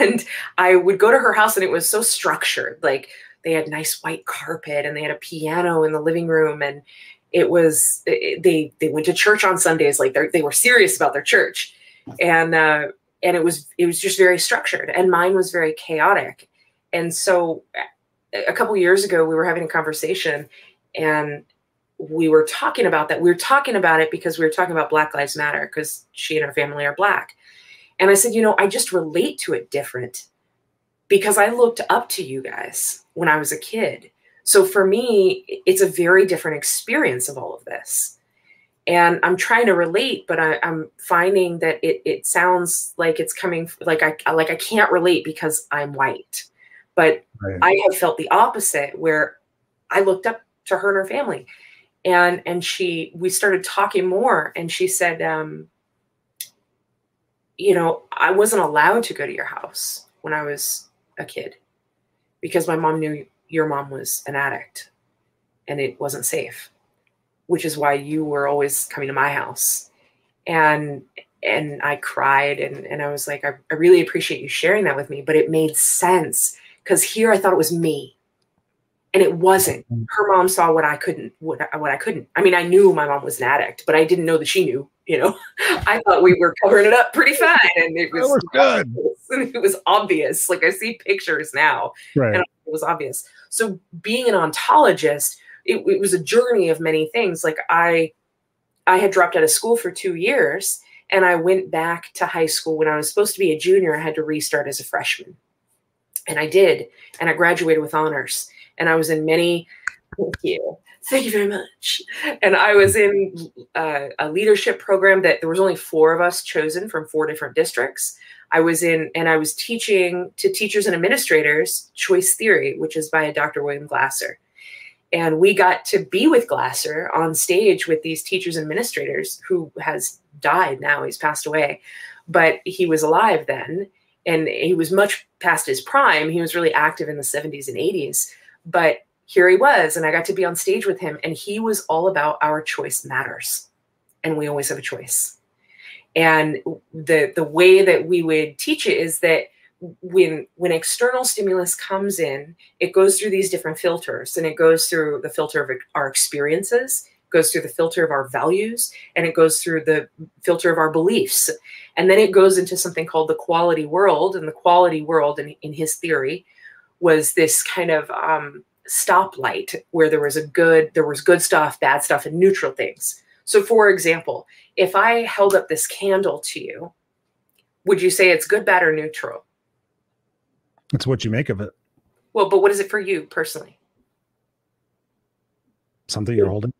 And I would go to her house and it was so structured. Like they had nice white carpet and they had a piano in the living room and it was it, they they went to church on Sundays like they were serious about their church. And uh and it was it was just very structured and mine was very chaotic. And so a couple years ago we were having a conversation and we were talking about that. We were talking about it because we were talking about black lives matter because she and her family are black. And i said you know i just relate to it different because i looked up to you guys when i was a kid so for me it's a very different experience of all of this. And I'm trying to relate, but I, am finding that it it sounds like it's coming like I like I can't relate because I'm white, but right. I have felt the opposite where I looked up to her and her family, and and she we started talking more, and she said, um, you know, I wasn't allowed to go to your house when I was a kid because my mom knew your mom was an addict, and it wasn't safe which is why you were always coming to my house. And and I cried and, and I was like, I, I really appreciate you sharing that with me, but it made sense because here I thought it was me. And it wasn't. Mm. Her mom saw what I couldn't, what I, what I couldn't. I mean, I knew my mom was an addict, but I didn't know that she knew. You know, [laughs] I thought we were covering it up pretty fine, and it was, was good. [laughs] It was obvious. Like I see pictures now, right. and it was obvious. So being an ontologist, it, it was a journey of many things. Like I, I had dropped out of school for two years and I went back to high school when I was supposed to be a junior. I had to restart as a freshman. And I did. And I graduated with honors. And I was in many, thank you. Thank you very much. And I was in uh, a leadership program that there was only four of us chosen from four different districts. I was in, and I was teaching to teachers and administrators choice theory, which is by a Dr. William Glasser and we got to be with Glasser on stage with these teachers and administrators who has died now he's passed away but he was alive then and he was much past his prime he was really active in the 70s and 80s but here he was and i got to be on stage with him and he was all about our choice matters and we always have a choice. And the the way that we would teach it is that when when external stimulus comes in it goes through these different filters and it goes through the filter of our experiences goes through the filter of our values and it goes through the filter of our beliefs. And then it goes into something called the quality world and the quality world in, in his theory was this kind of um, stoplight where there was a good there was good stuff bad stuff and neutral things so for example if i held up this candle to you would you say it's good bad or neutral it's what you make of it. Well, but what is it for you personally? Something you're holding.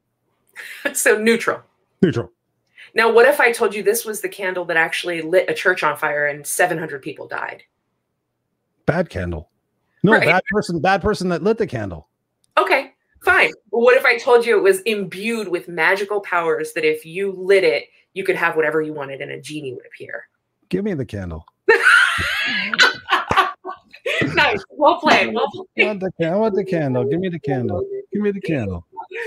[laughs] so neutral. Neutral. Now, what if I told you this was the candle that actually lit a church on fire and 700 people died? Bad candle. No, right. bad person. Bad person that lit the candle. Okay, fine. What if I told you it was imbued with magical powers that if you lit it, you could have whatever you wanted and a genie would appear? Give me the candle. [laughs] nice. Well played. Well played. I want, the, I want the candle. Give me the candle. Give me the candle.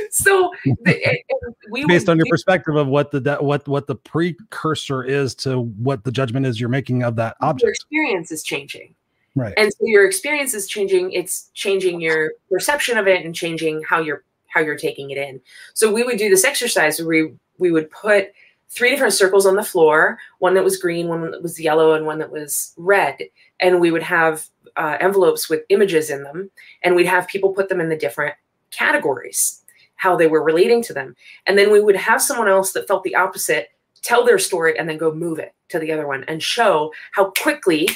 So, the, we based on your perspective of what the what what the precursor is to what the judgment is you're making of that object. Your experience is changing. Right. And so your experience is changing. It's changing your perception of it and changing how you're how you're taking it in. So we would do this exercise where we we would put three different circles on the floor one that was green one that was yellow and one that was red and we would have uh, envelopes with images in them, and we'd have people put them in the different categories, how they were relating to them. And then we would have someone else that felt the opposite tell their story and then go move it to the other one and show how quickly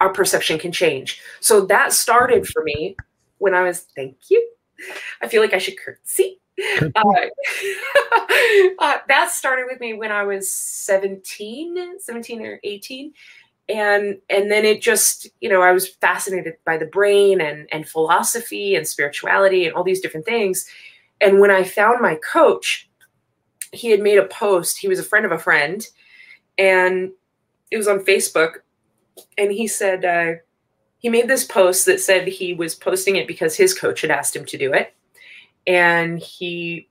our perception can change. So that started for me when I was, thank you. I feel like I should curtsy. Uh, [laughs] uh, that started with me when I was 17, 17 or 18 and and then it just you know i was fascinated by the brain and and philosophy and spirituality and all these different things and when i found my coach he had made a post he was a friend of a friend and it was on facebook and he said uh, he made this post that said he was posting it because his coach had asked him to do it and he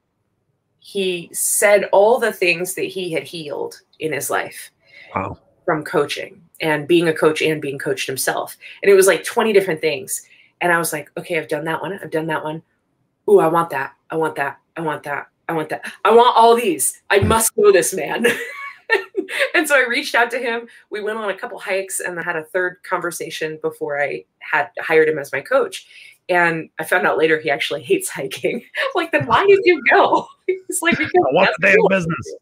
he said all the things that he had healed in his life Wow. from coaching and being a coach and being coached himself. And it was like 20 different things. And I was like, okay, I've done that one. I've done that one. Ooh, I want that. I want that. I want that. I want that. I want all these. I must know this man. [laughs] [laughs] and so I reached out to him. We went on a couple hikes and I had a third conversation before I had hired him as my coach. And I found out later he actually [laughs] hates hiking. like, then why did you go? [laughs] He's like, because What's that's the damn cool business?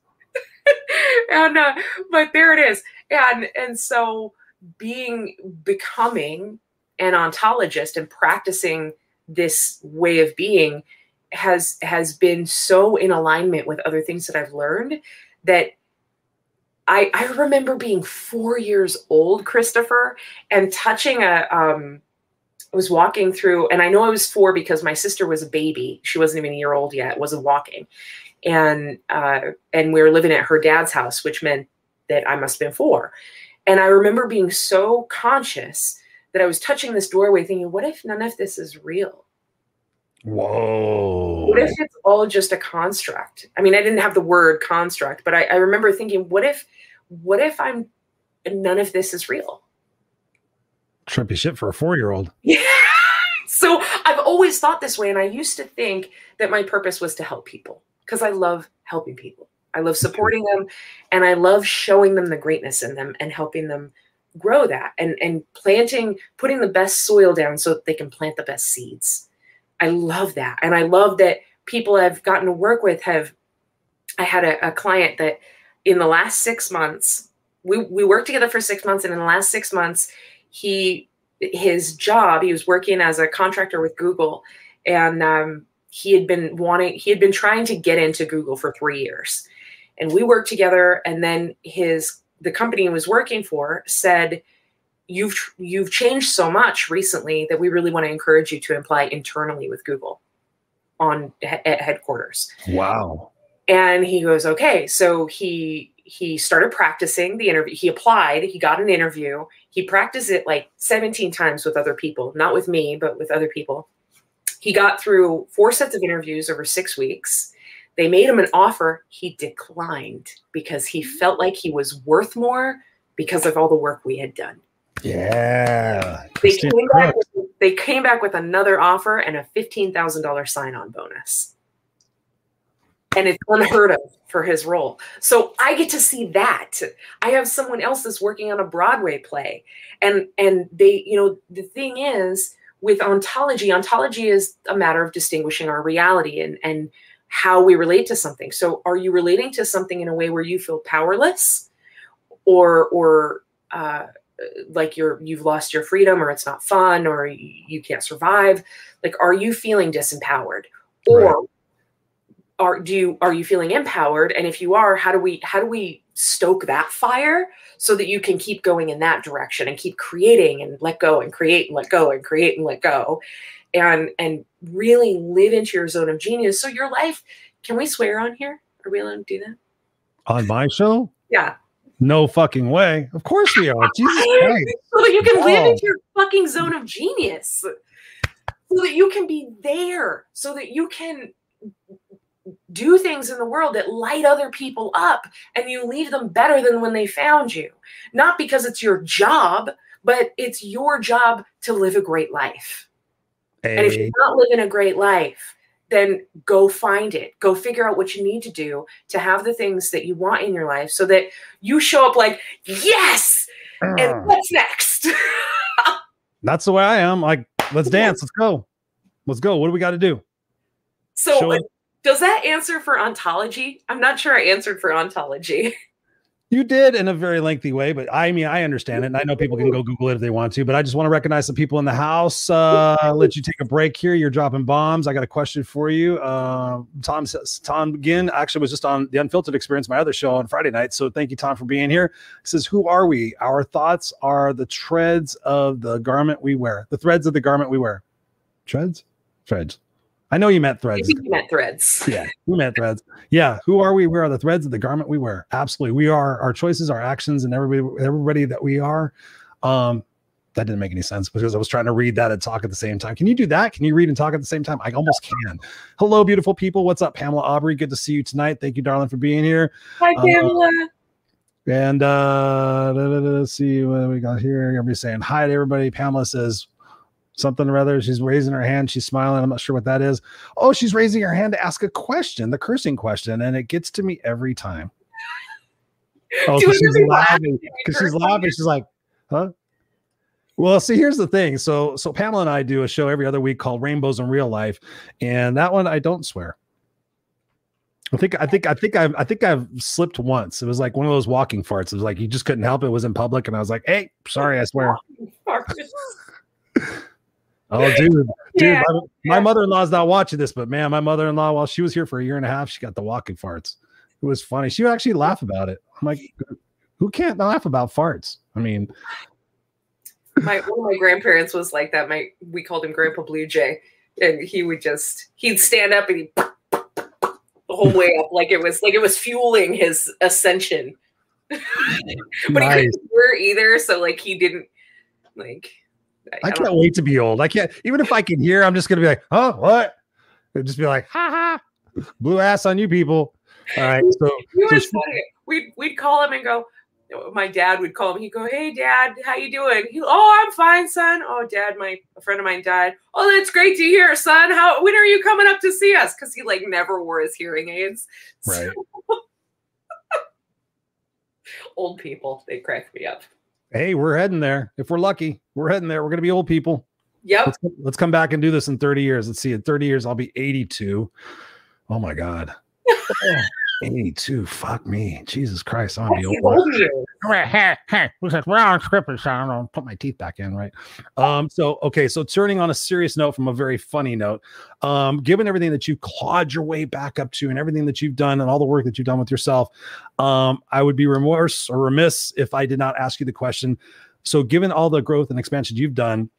and uh, but there it is and and so being becoming an ontologist and practicing this way of being has has been so in alignment with other things that I've learned that I I remember being four years old, Christopher, and touching a um I was walking through, and I know I was four because my sister was a baby. She wasn't even a year old yet, wasn't walking. And uh, and we were living at her dad's house, which meant that I must have been four. And I remember being so conscious that I was touching this doorway thinking, what if none of this is real? Whoa. What if it's all just a construct? I mean, I didn't have the word construct, but I, I remember thinking, what if, what if I'm none of this is real? Trippy shit for a four year old. [laughs] Yeah. So I've always thought this way. And I used to think that my purpose was to help people because I love helping people. I love supporting them and I love showing them the greatness in them and helping them grow that and, and planting, putting the best soil down so that they can plant the best seeds. I love that. And I love that people I've gotten to work with have, I had a, a client that in the last six months, we, we worked together for six months. And in the last six months, he his job he was working as a contractor with google and um, he had been wanting he had been trying to get into google for three years and we worked together and then his the company he was working for said you've you've changed so much recently that we really want to encourage you to apply internally with google on at headquarters Wow. And he goes okay. So he he started practicing the interview. He applied he got an interview. He practiced it like 17 times with other people not with me but with other people. He got through four sets of interviews over six weeks. They made him an offer. He declined because he felt like he was worth more because of all the work we had done. Yeah. they came, back with, they came back with another offer and a $15000 sign-on bonus and it's unheard of for his role. So I get to see that. I have someone else that's working on a Broadway play, and and they, you know, the thing is with ontology, ontology is a matter of distinguishing our reality and and how we relate to something. So are you relating to something in a way where you feel powerless, or or uh, like you're you've lost your freedom, or it's not fun, or you, you can't survive? Like, are you feeling disempowered, or Right are do you are you feeling empowered and if you are how do we how do we stoke that fire so that you can keep going in that direction and keep creating and let go and create and let go and create and let go and and really live into your zone of genius so your life can we swear on here are we allowed to do that On my show? yeah No fucking way. Of course we are. [laughs] Jesus Christ. so that you can live Wow. into your fucking zone of genius so that you can be there so that you can do things in the world that light other people up and you leave them better than when they found you not because it's your job but it's your job to live a great life and if you're not living a great life then go find it go figure out what you need to do to have the things that you want in your life so that you show up like yes uh, and what's next [laughs] that's the way I am. Like, let's dance. Let's go. Let's go. What do we got to do? so. Does that answer for ontology i'm not sure i answered for ontology [laughs] You did in a very lengthy way, but I mean, I understand it. And I know people can go Google it if they want to, but I just want to recognize the people in the house. Uh, [laughs] let you take a break here. You're dropping bombs. I got a question for you. Uh, Tom says, Tom again actually was just on the Unfiltered Experience, my other show on Friday night. So thank you, Tom, for being here. He says, Who are we? Our thoughts are the treads of the garment we wear, the threads of the garment we wear. Treads? Threads. I know you meant threads. you meant threads. [laughs] Yeah, we meant threads. Yeah, who are we? We are the threads of the garment we wear. Absolutely, we are our choices, our actions, and everybody, everybody that we are. Um, that didn't make any sense because I was trying to read that and talk at the same time. Can you do that? Can you read and talk at the same time? I almost can. Hello, beautiful people. What's up, Pamela Aubrey? Good to see you tonight. Thank you, darling, for being here. Hi, Uh, Pamela. And uh, let's see what we got here. Everybody's saying hi to everybody. Pamela says something or other. She's raising her hand. She's smiling. I'm not sure what that is. Oh, she's raising her hand to ask a question, the cursing question, and it gets to me every time. [laughs] Oh, she's laughing. Because she's laughing. She's like, huh? Well, see, here's the thing. So, so Pamela and I do a show every other week called Rainbows in Real Life, and that one I don't swear. I think I think I think I've I think I've slipped once. It was like one of those walking farts. It was like you just couldn't help it. It was in public, and I was like, "Hey, sorry, I swear." [laughs] [laughs] Oh, dude, dude, [laughs] my, my yeah. mother-in-law's not watching this, but man, my mother-in-law, while she was here for a year and a half, she got the walking farts. It was funny. She would actually laugh about it. I'm like, who can't laugh about farts? I mean, my one of my grandparents was like that. My we called him Grandpa Blue Jay, and he would just he'd stand up and he [laughs] the whole way up like it was like it was fueling his ascension. [laughs] but he couldn't hear either, so like he didn't like. I, I can't wait to be old. I can't even if I can hear, I'm just gonna be like, oh, what? It'd just be like, ha ha, blue ass on you people. All right. So, [laughs] so she-. We'd we'd call him and go. My dad would call him. He'd go, "Hey, Dad, how you doing?" He, "Oh, I'm fine, son." "Oh, Dad, my a friend of mine died." "Oh, that's great to hear, son. How when are you coming up to see us?" Because he like never wore his hearing aids. Right. [laughs] Old people, they crack me up. Hey, we're heading there. If we're lucky, we're heading there. We're gonna be old people. Yep. Let's, let's come back and do this in 30 years. Let's see. In 30 years, I'll be 82. Oh my God. [laughs] 82. Fuck me. Jesus Christ. I'm be old. Hey, listen, we're on scripted, so I'm gonna put my teeth back in, right? Um, so okay, so turning on a serious note from a very funny note, um, given everything that you clawed your way back up to and everything that you've done and all the work that you've done with yourself, um, I would be remorse or remiss if I did not ask you the question. So, given all the growth and expansion you've done,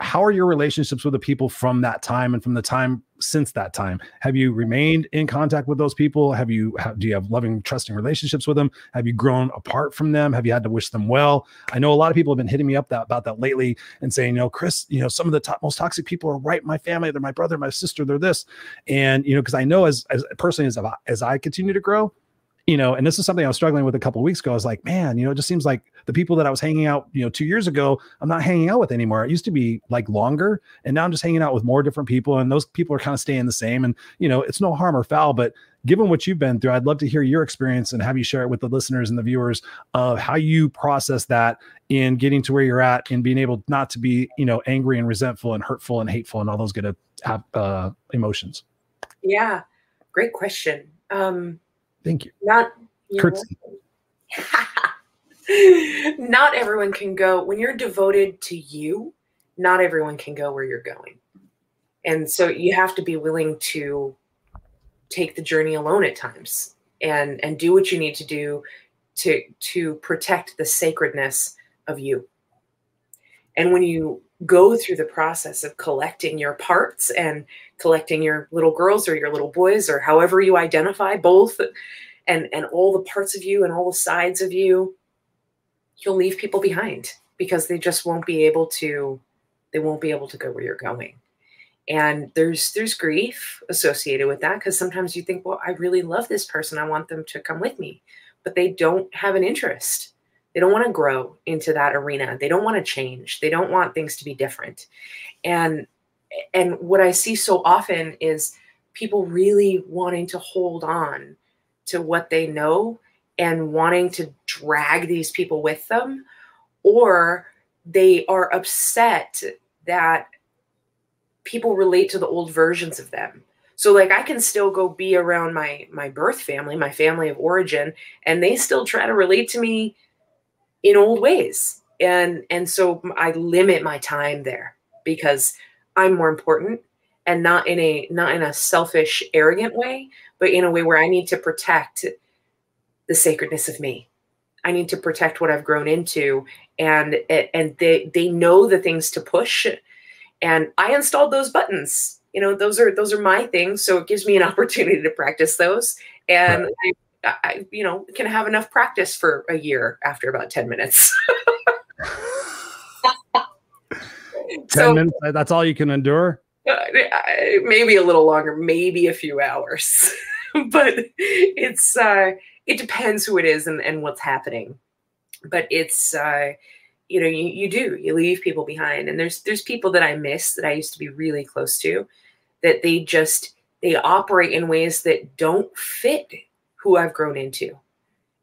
how are your relationships with the people from that time and from the time since that time? Have you remained in contact with those people? Have you have, do you have loving, trusting relationships with them? Have you grown apart from them? Have you had to wish them well? I know a lot of people have been hitting me up that, about that lately and saying, you know, Chris, you know, some of the top, most toxic people are right in my family. They're my brother, my sister, they're this. And, you know, because I know as, as personally as, as I continue to grow, you know, and this is something I was struggling with a couple of weeks ago. I was like, man, you know, it just seems like the people that I was hanging out, you know, two years ago, I'm not hanging out with anymore. It used to be like longer, and now I'm just hanging out with more different people, and those people are kind of staying the same. And you know, it's no harm or foul, but given what you've been through, I'd love to hear your experience and have you share it with the listeners and the viewers of how you process that in getting to where you're at and being able not to be, you know, angry and resentful and hurtful and hateful and all those good uh, emotions. Yeah, great question. Um, Thank you. not [laughs] not everyone can go when you're devoted to you. Not everyone can go where you're going, and so you have to be willing to take the journey alone at times and and do what you need to do to to protect the sacredness of you. And when you go through the process of collecting your parts and collecting your little girls or your little boys or however you identify both and and all the parts of you and all the sides of you you'll leave people behind because they just won't be able to they won't be able to go where you're going. And there's there's grief associated with that because sometimes you think well i really love this person. I want them to come with me. But they don't have an interest they don't want to grow into that arena. They don't want to change. They don't want things to be different. And and what i see so often is people really wanting to hold on to what they know and wanting to drag these people with them or they are upset that people relate to the old versions of them. So like I can still go be around my my birth family, my family of origin, and they still try to relate to me in old ways. And and so I limit my time there because I'm more important and not in a not in a selfish arrogant way, but in a way where I need to protect the sacredness of me. I need to protect what I've grown into and and they they know the things to push and I installed those buttons. You know, those are those are my things, so it gives me an [laughs] opportunity to practice those and right. I, I you know, can have enough practice for a year after about 10 minutes. [laughs] [laughs] 10 so, minutes that's all you can endure? Uh, maybe a little longer, maybe a few hours. [laughs] but it's uh it depends who it is and, and what's happening. But it's uh you know, you, you do, you leave people behind. And there's there's people that I miss that I used to be really close to that they just they operate in ways that don't fit who I've grown into.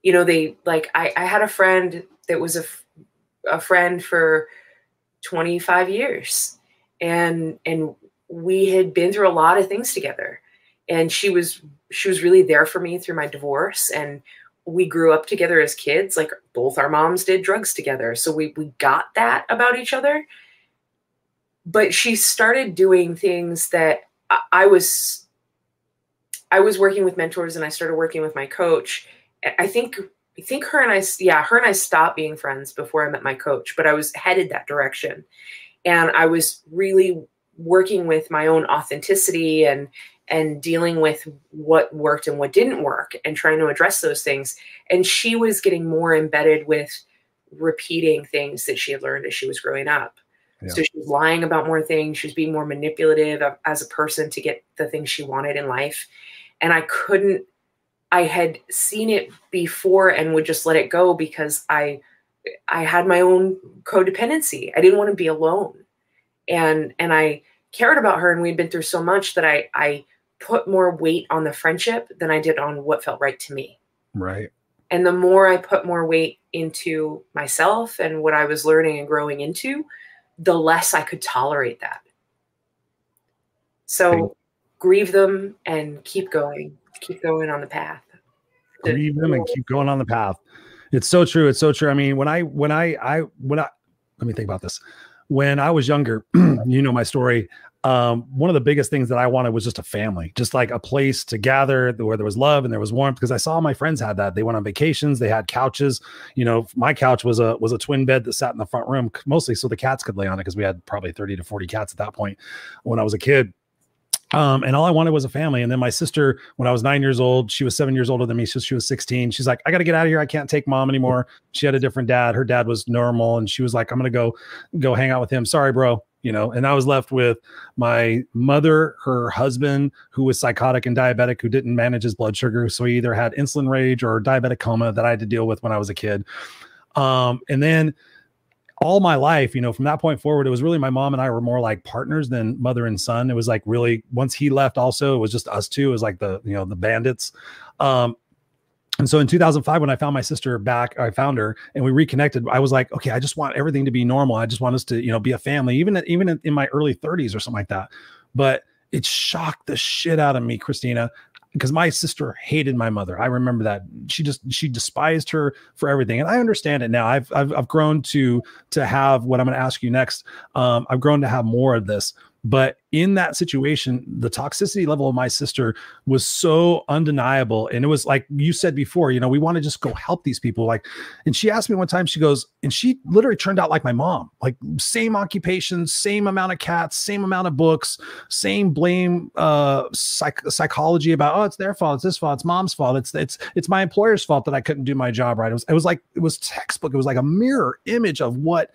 You know, they like I, I had a friend that was a, a friend for 25 years. And and we had been through a lot of things together. And she was she was really there for me through my divorce. And we grew up together as kids. Like both our moms did drugs together. So we we got that about each other. But she started doing things that I, I was I was working with mentors and I started working with my coach I think I think her and I yeah her and I stopped being friends before I met my coach but I was headed that direction and I was really working with my own authenticity and and dealing with what worked and what didn't work and trying to address those things. And she was getting more embedded with repeating things that she had learned as she was growing up. Yeah. So she was lying about more things. She was being more manipulative as a person to get the things she wanted in life. And I couldn't, I had seen it before and would just let it go because I, I had my own codependency. I didn't want to be alone. And, and I cared about her and we'd been through so much that I, I put more weight on the friendship than I did on what felt right to me. Right. And the more I put more weight into myself and what I was learning and growing into, the less I could tolerate that. So grieve them and keep going, keep going on the path. Grieve them and keep going on the path. It's so true. It's so true. I mean, when I, when I, I, when I, let me think about this. When I was younger, [clears throat] you know my story um, one of the biggest things that I wanted was just a family, just like a place to gather where there was love and there was warmth. Because I saw my friends had that. They went on vacations, they had couches. You know, my couch was a was a twin bed that sat in the front room, mostly so the cats could lay on it because we had probably thirty to forty cats at that point when I was a kid. Um, and all I wanted was a family. And then my sister, when I was nine years old, she was seven years older than me. So she was 16. She's like, I got to get out of here. I can't take mom anymore. She had a different dad. Her dad was normal. And she was like, I'm going to go, go hang out with him. Sorry, bro you know and i was left with my mother her husband who was psychotic and diabetic who didn't manage his blood sugar so he either had insulin rage or diabetic coma that i had to deal with when i was a kid um, and then all my life you know from that point forward it was really my mom and i were more like partners than mother and son it was like really once he left also it was just us two it was like the you know the bandits um, and so in 2005, when I found my sister back, I found her and we reconnected. I was like, okay, I just want everything to be normal. I just want us to, you know, be a family, even even in my early 30s or something like that. But it shocked the shit out of me, Kristina, because my sister hated my mother. I remember that she just she despised her for everything, and I understand it now. I've I've, I've grown to to have what I'm going to ask you next. Um, I've grown to have more of this, but in that situation, the toxicity level of my sister was so undeniable. And it was like you said before, you know, we want to just go help these people. Like, and she asked me one time, she goes, and she literally turned out like my mom, like same occupation, same amount of cats, same amount of books, same blame uh psych- psychology about, oh, it's their fault, it's this fault, it's mom's fault, it's it's it's my employer's fault that I couldn't do my job right. It was it was like it was textbook, it was like a mirror image of what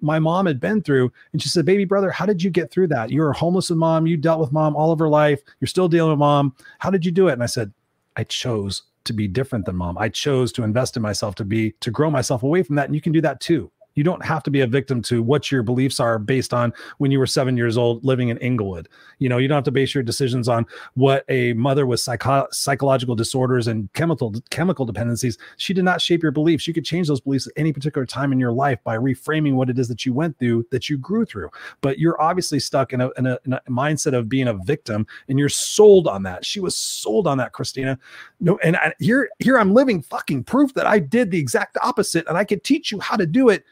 my mom had been through. And she said, Baby brother, how did you get through that? You were homeless with mom. You dealt with mom all of her life. You're still dealing with mom. How did you do it? And I said, I chose to be different than mom. I chose to invest in myself to be, to grow myself away from that. And you can do that too. You don't have to be a victim to what your beliefs are based on when you were seven years old living in Inglewood. You know, you don't have to base your decisions on what a mother with psycho- psychological disorders and chemical chemical dependencies. She did not shape your beliefs. You could change those beliefs at any particular time in your life by reframing what it is that you went through, that you grew through. But you're obviously stuck in a, in a, in a mindset of being a victim, and you're sold on that. She was sold on that, Kristina. No, and I, here here I'm living fucking proof that I did the exact opposite, and I could teach you how to do it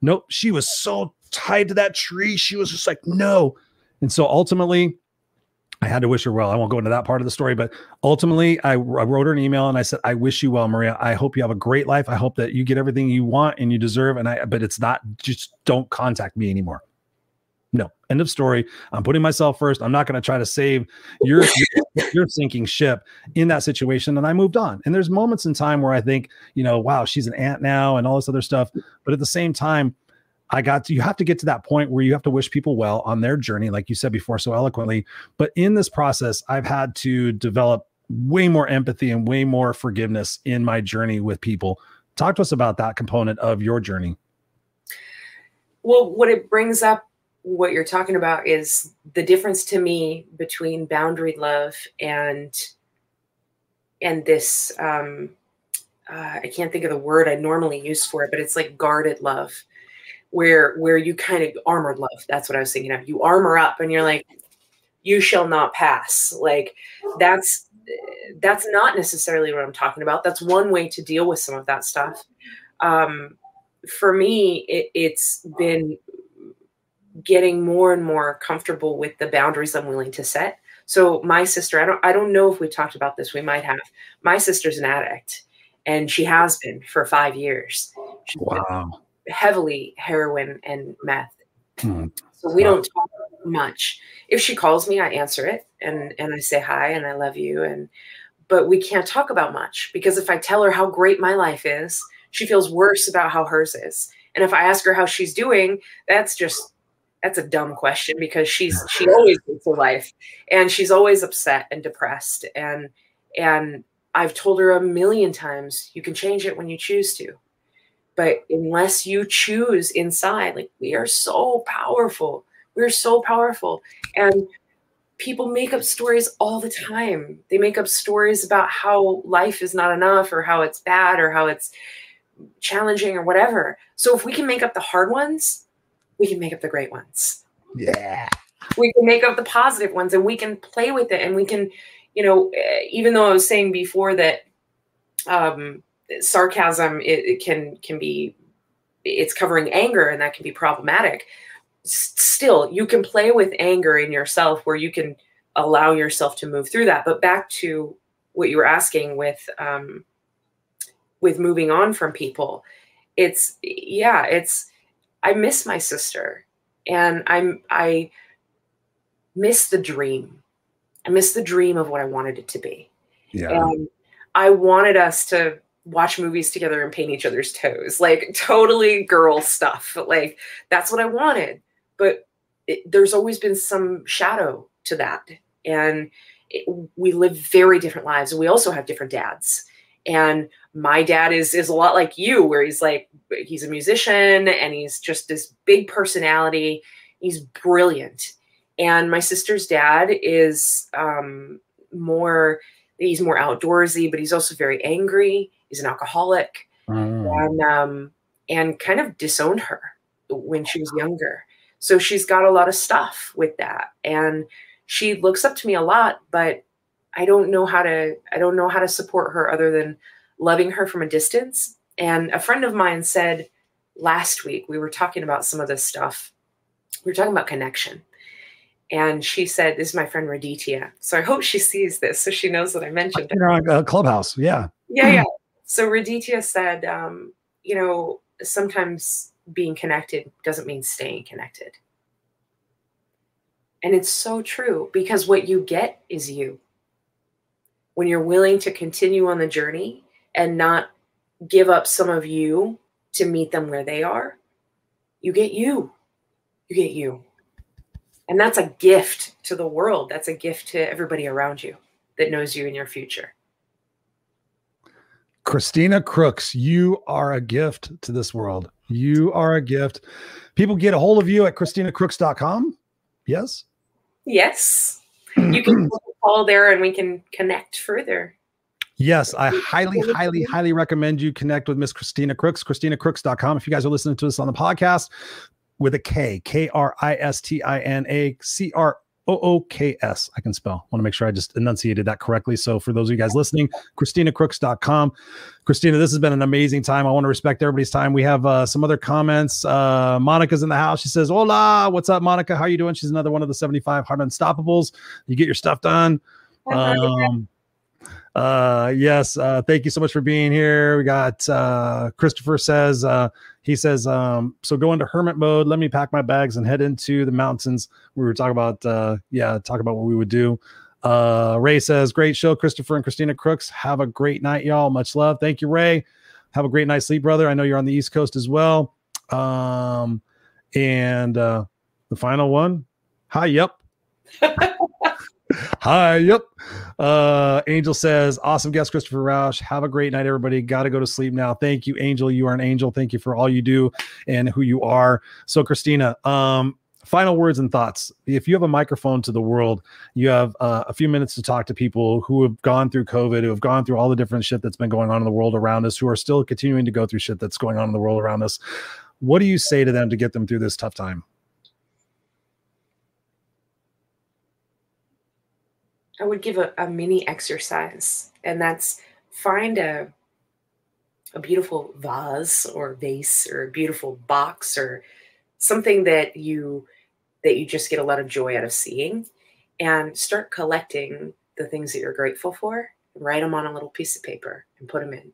Nope. She was so tied to that tree. She was just like, no. And so ultimately, I had to wish her well. I won't go into that part of the story, but ultimately, I, I, wrote her an email and I said, "I wish you well, Maria. I hope you have a great life. I hope that you get everything you want and you deserve. And I, but it's not just don't contact me anymore. No, end of story. I'm putting myself first. I'm not going to try to save your, [laughs] your sinking ship in that situation. And I moved on. And there's moments in time where I think, you know, wow, she's an aunt now and all this other stuff. But at the same time, I got to, you have to get to that point where you have to wish people well on their journey, like you said before so eloquently. But in this process, I've had to develop way more empathy and way more forgiveness in my journey with people. Talk to us about that component of your journey. Well, what it brings up what you're talking about is the difference to me between boundary love and and this um uh, I can't think of the word I normally use for it, but it's like guarded love, where where you kind of armored love. That's what I was thinking of. You armor up, and you're like, you shall not pass. Like that's that's not necessarily what I'm talking about. That's one way to deal with some of that stuff. Um, for me, it, it's been getting more and more comfortable with the boundaries I'm willing to set. So my sister, I don't I don't know if we talked about this. We might have. My sister's an addict and she has been for 5 years. She's wow. Heavily heroin and meth. Hmm. So we wow. don't talk much. If she calls me, I answer it and and I say hi and I love you and but we can't talk about much because if I tell her how great my life is, she feels worse about how hers is. And if I ask her how she's doing, that's just that's a dumb question because she's [laughs] she always hates her life and she's always upset and depressed and and I've told her a million times you can change it when you choose to. But unless you choose inside, like we are so powerful. We're so powerful. And people make up stories all the time. They make up stories about how life is not enough or how it's bad or how it's challenging or whatever. So if we can make up the hard ones, we can make up the great ones. Yeah. We can make up the positive ones and we can play with it and we can, you know, eh, even though I was saying before that um, sarcasm it, it can can be it's covering anger and that can be problematic. Still, you can play with anger in yourself where you can allow yourself to move through that. But back to what you were asking with um, with moving on from people, it's yeah, it's I miss my sister and I'm I miss the dream. I miss the dream of what I wanted it to be. Yeah. And I wanted us to watch movies together and paint each other's toes. Like totally girl stuff. Like that's what I wanted. But it, there's always been some shadow to that. And it, we live very different lives. And we also have different dads. And my dad is is a lot like you, where he's like he's a musician and he's just this big personality. He's brilliant. And my sister's dad is um, more he's more outdoorsy, but he's also very angry. He's an alcoholic, mm. and um, and kind of disowned her when she was younger. So she's got a lot of stuff with that, and she looks up to me a lot, but I don't know how to I don't know how to support her other than loving her from a distance. And a friend of mine said last week we were talking about some of this stuff. We were talking about connection. And she said, This is my friend Raditya. So I hope she sees this so she knows that I mentioned it. On uh, Clubhouse. Yeah. Yeah. Yeah. So Raditya said, um, You know, sometimes being connected doesn't mean staying connected. And it's so true because what you get is you when you're willing to continue on the journey and not give up some of you to meet them where they are, you get you. You get you. And that's a gift to the world. That's a gift to everybody around you that knows you in your future. Kristina Crooks, you are a gift to this world. You are a gift. People get a hold of you at kristinacrooks.com. Yes. Yes. You can [clears throat] call there and we can connect further. Yes, I highly, highly, highly recommend you connect with Miss Kristina Crooks, kristinacrooks.com. If you guys are listening to us on the podcast with a K, K R I S T I N A C R O O K S. I can spell. want to make sure I just enunciated that correctly. So for those of you guys listening, KristinaCrooks.com. Kristina, this has been an amazing time. I want to respect everybody's time. We have uh, some other comments. Uh, Monica's in the house. She says, Hola, what's up, Monica? How are you doing? She's another one of the 75 Hard Unstoppables. You get your stuff done. Um, uh, yes, uh, thank you so much for being here. We got uh, Christopher says, uh, he says, um, so go into hermit mode. Let me pack my bags and head into the mountains. We were talking about, uh, yeah, talk about what we would do. Uh, Ray says, great show, Christopher and Kristina Crooks. Have a great night, y'all. Much love. Thank you, Ray. Have a great night's sleep, brother. I know you're on the East Coast as well. Um, and uh, the final one, hi, yep. [laughs] Hi, yep. Uh, Angel says, awesome guest, Christopher Rausch. Have a great night, everybody. Got to go to sleep now. Thank you, Angel. You are an angel. Thank you for all you do and who you are. So, Kristina, um, final words and thoughts. If you have a microphone to the world, you have uh, a few minutes to talk to people who have gone through COVID, who have gone through all the different shit that's been going on in the world around us, who are still continuing to go through shit that's going on in the world around us. What do you say to them to get them through this tough time? I would give a, a mini exercise, and that's find a a beautiful vase or vase or a beautiful box or something that you that you just get a lot of joy out of seeing and start collecting the things that you're grateful for write them on a little piece of paper and put them in.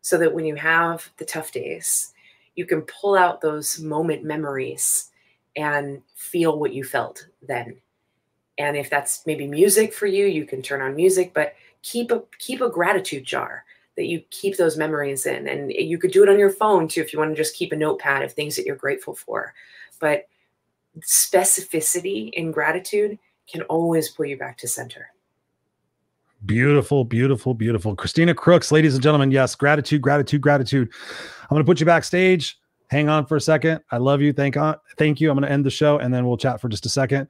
So that when you have the tough days you can pull out those moment memories and feel what you felt then and if that's maybe music for you you can turn on music but keep a keep a gratitude jar that you keep those memories in and you could do it on your phone too if you want to just keep a notepad of things that you're grateful for but specificity in gratitude can always pull you back to center Beautiful, beautiful, beautiful. Kristina Crooks, ladies and gentlemen. Yes, gratitude, gratitude, gratitude. I'm going to put you backstage. Hang on for a second. I love you. Thank on, thank you. I'm going to end the show and then we'll chat for just a second.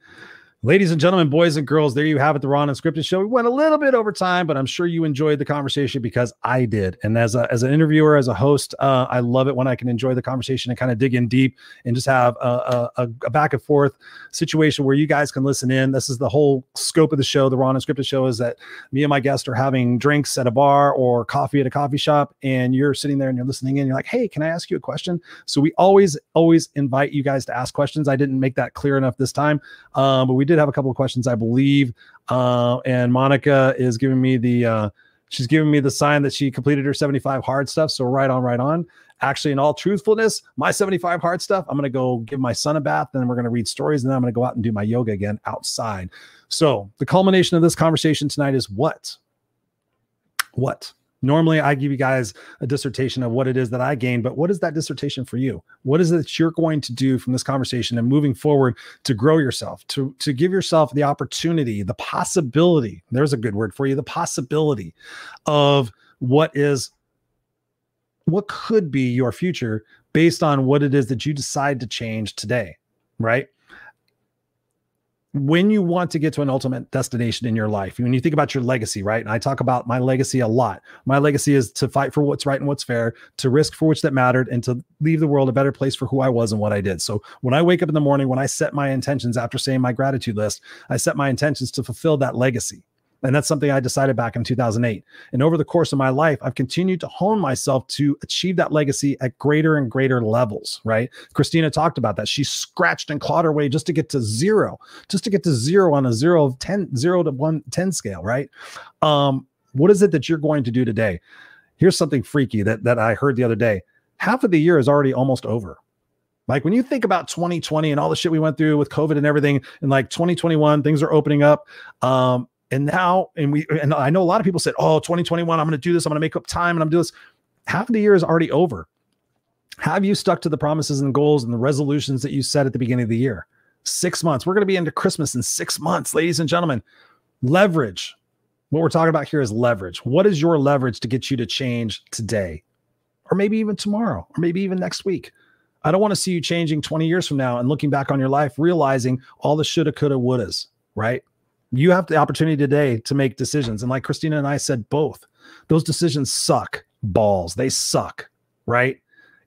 Ladies and gentlemen, boys and girls, there you have it, the Raw Unscripted Show. We went a little bit over time, but I'm sure you enjoyed the conversation because I did. And as a, as an interviewer, as a host, uh, I love it when I can enjoy the conversation and kind of dig in deep and just have a, a, a, back and forth situation where you guys can listen in. This is the whole scope of the show. The Raw Unscripted Show is that me and my guest are having drinks at a bar or coffee at a coffee shop, and you're sitting there and you're listening in. You're like, hey, can I ask you a question? So we always, always invite you guys to ask questions. I didn't make that clear enough this time, um, but we did have a couple of questions, I believe. Uh, and Monica is giving me the uh, she's giving me the sign that she completed her 75 hard stuff. So right on, right on. Actually, in all truthfulness, my 75 hard stuff, I'm gonna go give my son a bath, then we're gonna read stories, and then I'm gonna go out and do my yoga again outside. So the culmination of this conversation tonight is what? What? Normally, I give you guys a dissertation of what it is that I gain, but what is that dissertation for you? What is it that you're going to do from this conversation and moving forward to grow yourself, to, to give yourself the opportunity, the possibility? There's a good word for you the possibility of what is, what could be your future based on what it is that you decide to change today, right? When you want to get to an ultimate destination in your life, when you think about your legacy, right? And I talk about my legacy a lot. My legacy is to fight for what's right and what's fair, to risk for which that mattered, and to leave the world a better place for who I was and what I did. So when I wake up in the morning, when I set my intentions after saying my gratitude list, I set my intentions to fulfill that legacy. And that's something I decided back in 2008. And over the course of my life, I've continued to hone myself to achieve that legacy at greater and greater levels, right? Kristina talked about that. She scratched and clawed her way just to get to zero, just to get to zero on a zero of 10, zero to one, 10 scale, right? Um, what is it that you're going to do today? Here's something freaky that, that I heard the other day. Half of the year is already almost over. Like when you think about 2020 and all the shit we went through with COVID and everything, and like 2021, things are opening up. Um, and now, and we, and I know a lot of people said, oh, 2021, I'm going to do this. I'm going to make up time and I'm doing this. Half of the year is already over. Have you stuck to the promises and goals and the resolutions that you set at the beginning of the year? Six months. We're going to be into Christmas in six months, ladies and gentlemen. Leverage, What we're talking about here is leverage. What is your leverage to get you to change today? Or maybe even tomorrow, or maybe even next week. I don't want to see you changing 20 years from now and looking back on your life, realizing all the shoulda, coulda, wouldas, right? You have the opportunity today to make decisions. And like Kristina and I said, both those decisions suck balls. They suck, right?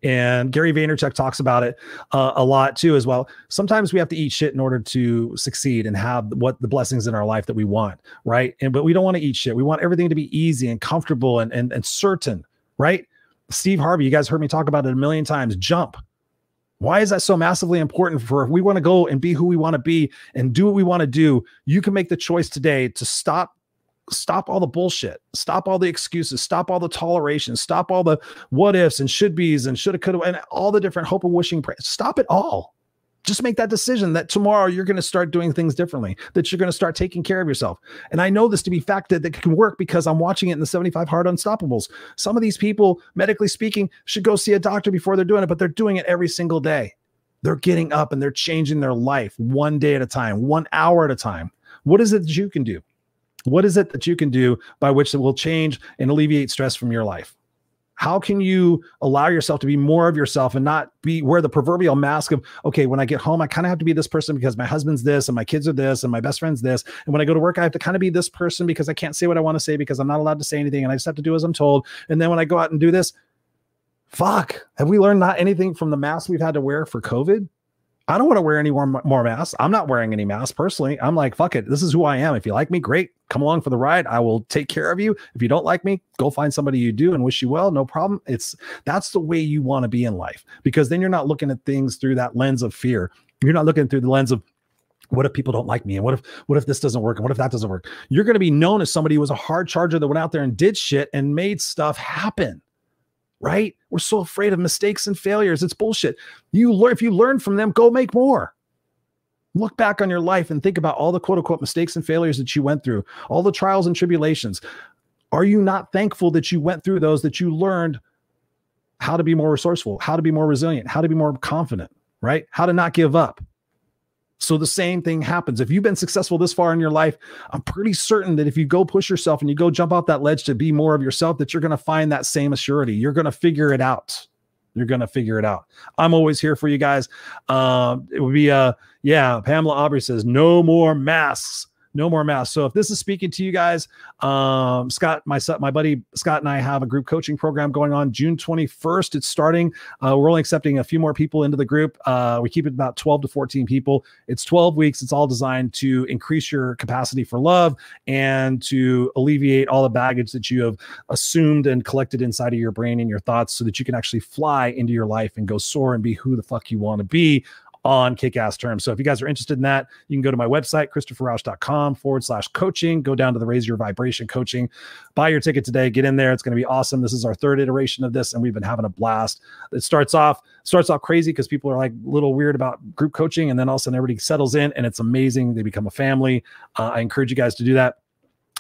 And Gary Vaynerchuk talks about it uh, a lot too, as well. Sometimes we have to eat shit in order to succeed and have what the blessings in our life that we want, right? And but we don't want to eat shit. We want everything to be easy and comfortable and and, and certain, right? Steve Harvey, you guys heard me talk about it a million times. Jump. Why is that so massively important for if we want to go and be who we want to be and do what we want to do? You can make the choice today to stop stop all the bullshit, stop all the excuses, stop all the toleration, stop all the what ifs and should be's and shoulda, coulda, and all the different hope and wishing. Prayers. Stop it all. Just make that decision that tomorrow you're going to start doing things differently, that you're going to start taking care of yourself. And I know this to be fact that, that can work because I'm watching it in the 75 Hard Unstoppables. Some of these people, medically speaking, should go see a doctor before they're doing it, but they're doing it every single day. They're getting up and they're changing their life one day at a time, one hour at a time. What is it that you can do? What is it that you can do by which it will change and alleviate stress from your life? How can you allow yourself to be more of yourself and not be wear the proverbial mask of, okay, when I get home, I kind of have to be this person because my husband's this and my kids are this and my best friend's this. And when I go to work, I have to kind of be this person because I can't say what I want to say because I'm not allowed to say anything and I just have to do as I'm told. And then when I go out and do this, fuck, have we learned not anything from the mask we've had to wear for COVID? I don't want to wear any more, more masks. I'm not wearing any masks personally. I'm like, fuck it. This is who I am. If you like me, great. Come along for the ride. I will take care of you. If you don't like me, go find somebody you do and wish you well. No problem. It's that's the way you want to be in life because then you're not looking at things through that lens of fear. You're not looking through the lens of what if people don't like me and what if what if this doesn't work and what if that doesn't work you're going to be known as somebody who was a hard charger that went out there and did shit and made stuff happen right? We're so afraid of mistakes and failures. It's bullshit. You learn if you learn from them, go make more. Look back on your life and think about all the quote unquote mistakes and failures that you went through, all the trials and tribulations. Are you not thankful that you went through those, that you learned how to be more resourceful, how to be more resilient, how to be more confident, right? How to not give up? So the same thing happens. If you've been successful this far in your life, I'm pretty certain that if you go push yourself and you go jump off that ledge to be more of yourself, that you're going to find that same assurity. You're going to figure it out. You're going to figure it out. I'm always here for you guys. Um, it would be, uh, yeah, Pamela Aubrey says, no more masks no more masks. So if this is speaking to you guys, um, Scott, my my buddy Scott and I have a group coaching program going on June 21st. It's starting. Uh, we're only accepting a few more people into the group. Uh, we keep it about 12 to 14 people. It's 12 weeks. It's all designed to increase your capacity for love and to alleviate all the baggage that you have assumed and collected inside of your brain and your thoughts so that you can actually fly into your life and go soar and be who the fuck you want to be on kick ass terms. So if you guys are interested in that, you can go to my website, christopherrausch.com forward slash coaching. Go down to the Raise Your Vibration coaching, buy your ticket today, get in there. It's going to be awesome. This is our third iteration of this, and we've been having a blast. It starts off starts off crazy because people are like a little weird about group coaching, and then all of a sudden everybody settles in and it's amazing. They become a family. Uh, I encourage you guys to do that.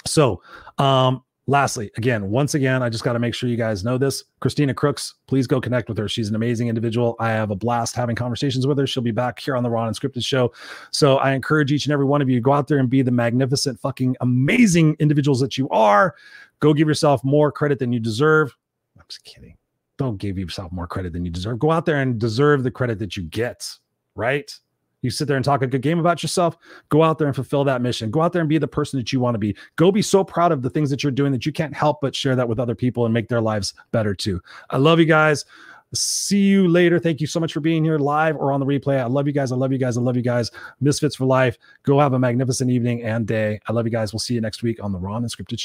So, um, Lastly, again, once again, I just got to make sure you guys know this. Kristina Crooks, please go connect with her. She's an amazing individual. I have a blast having conversations with her. She'll be back here on the Raw Unscripted show. So I encourage each and every one of you to go out there and be the magnificent, fucking amazing individuals that you are. Go give yourself more credit than you deserve. I'm just kidding. Don't give yourself more credit than you deserve. Go out there and deserve the credit that you get, right? You sit there and talk a good game about yourself. Go out there and fulfill that mission. Go out there and be the person that you want to be. Go be so proud of the things that you're doing that you can't help but share that with other people and make their lives better too. I love you guys. See you later. Thank you so much for being here live or on the replay. I love you guys. I love you guys. I love you guys. Misfits for life. Go have a magnificent evening and day. I love you guys. We'll see you next week on the Raw Unscripted Show.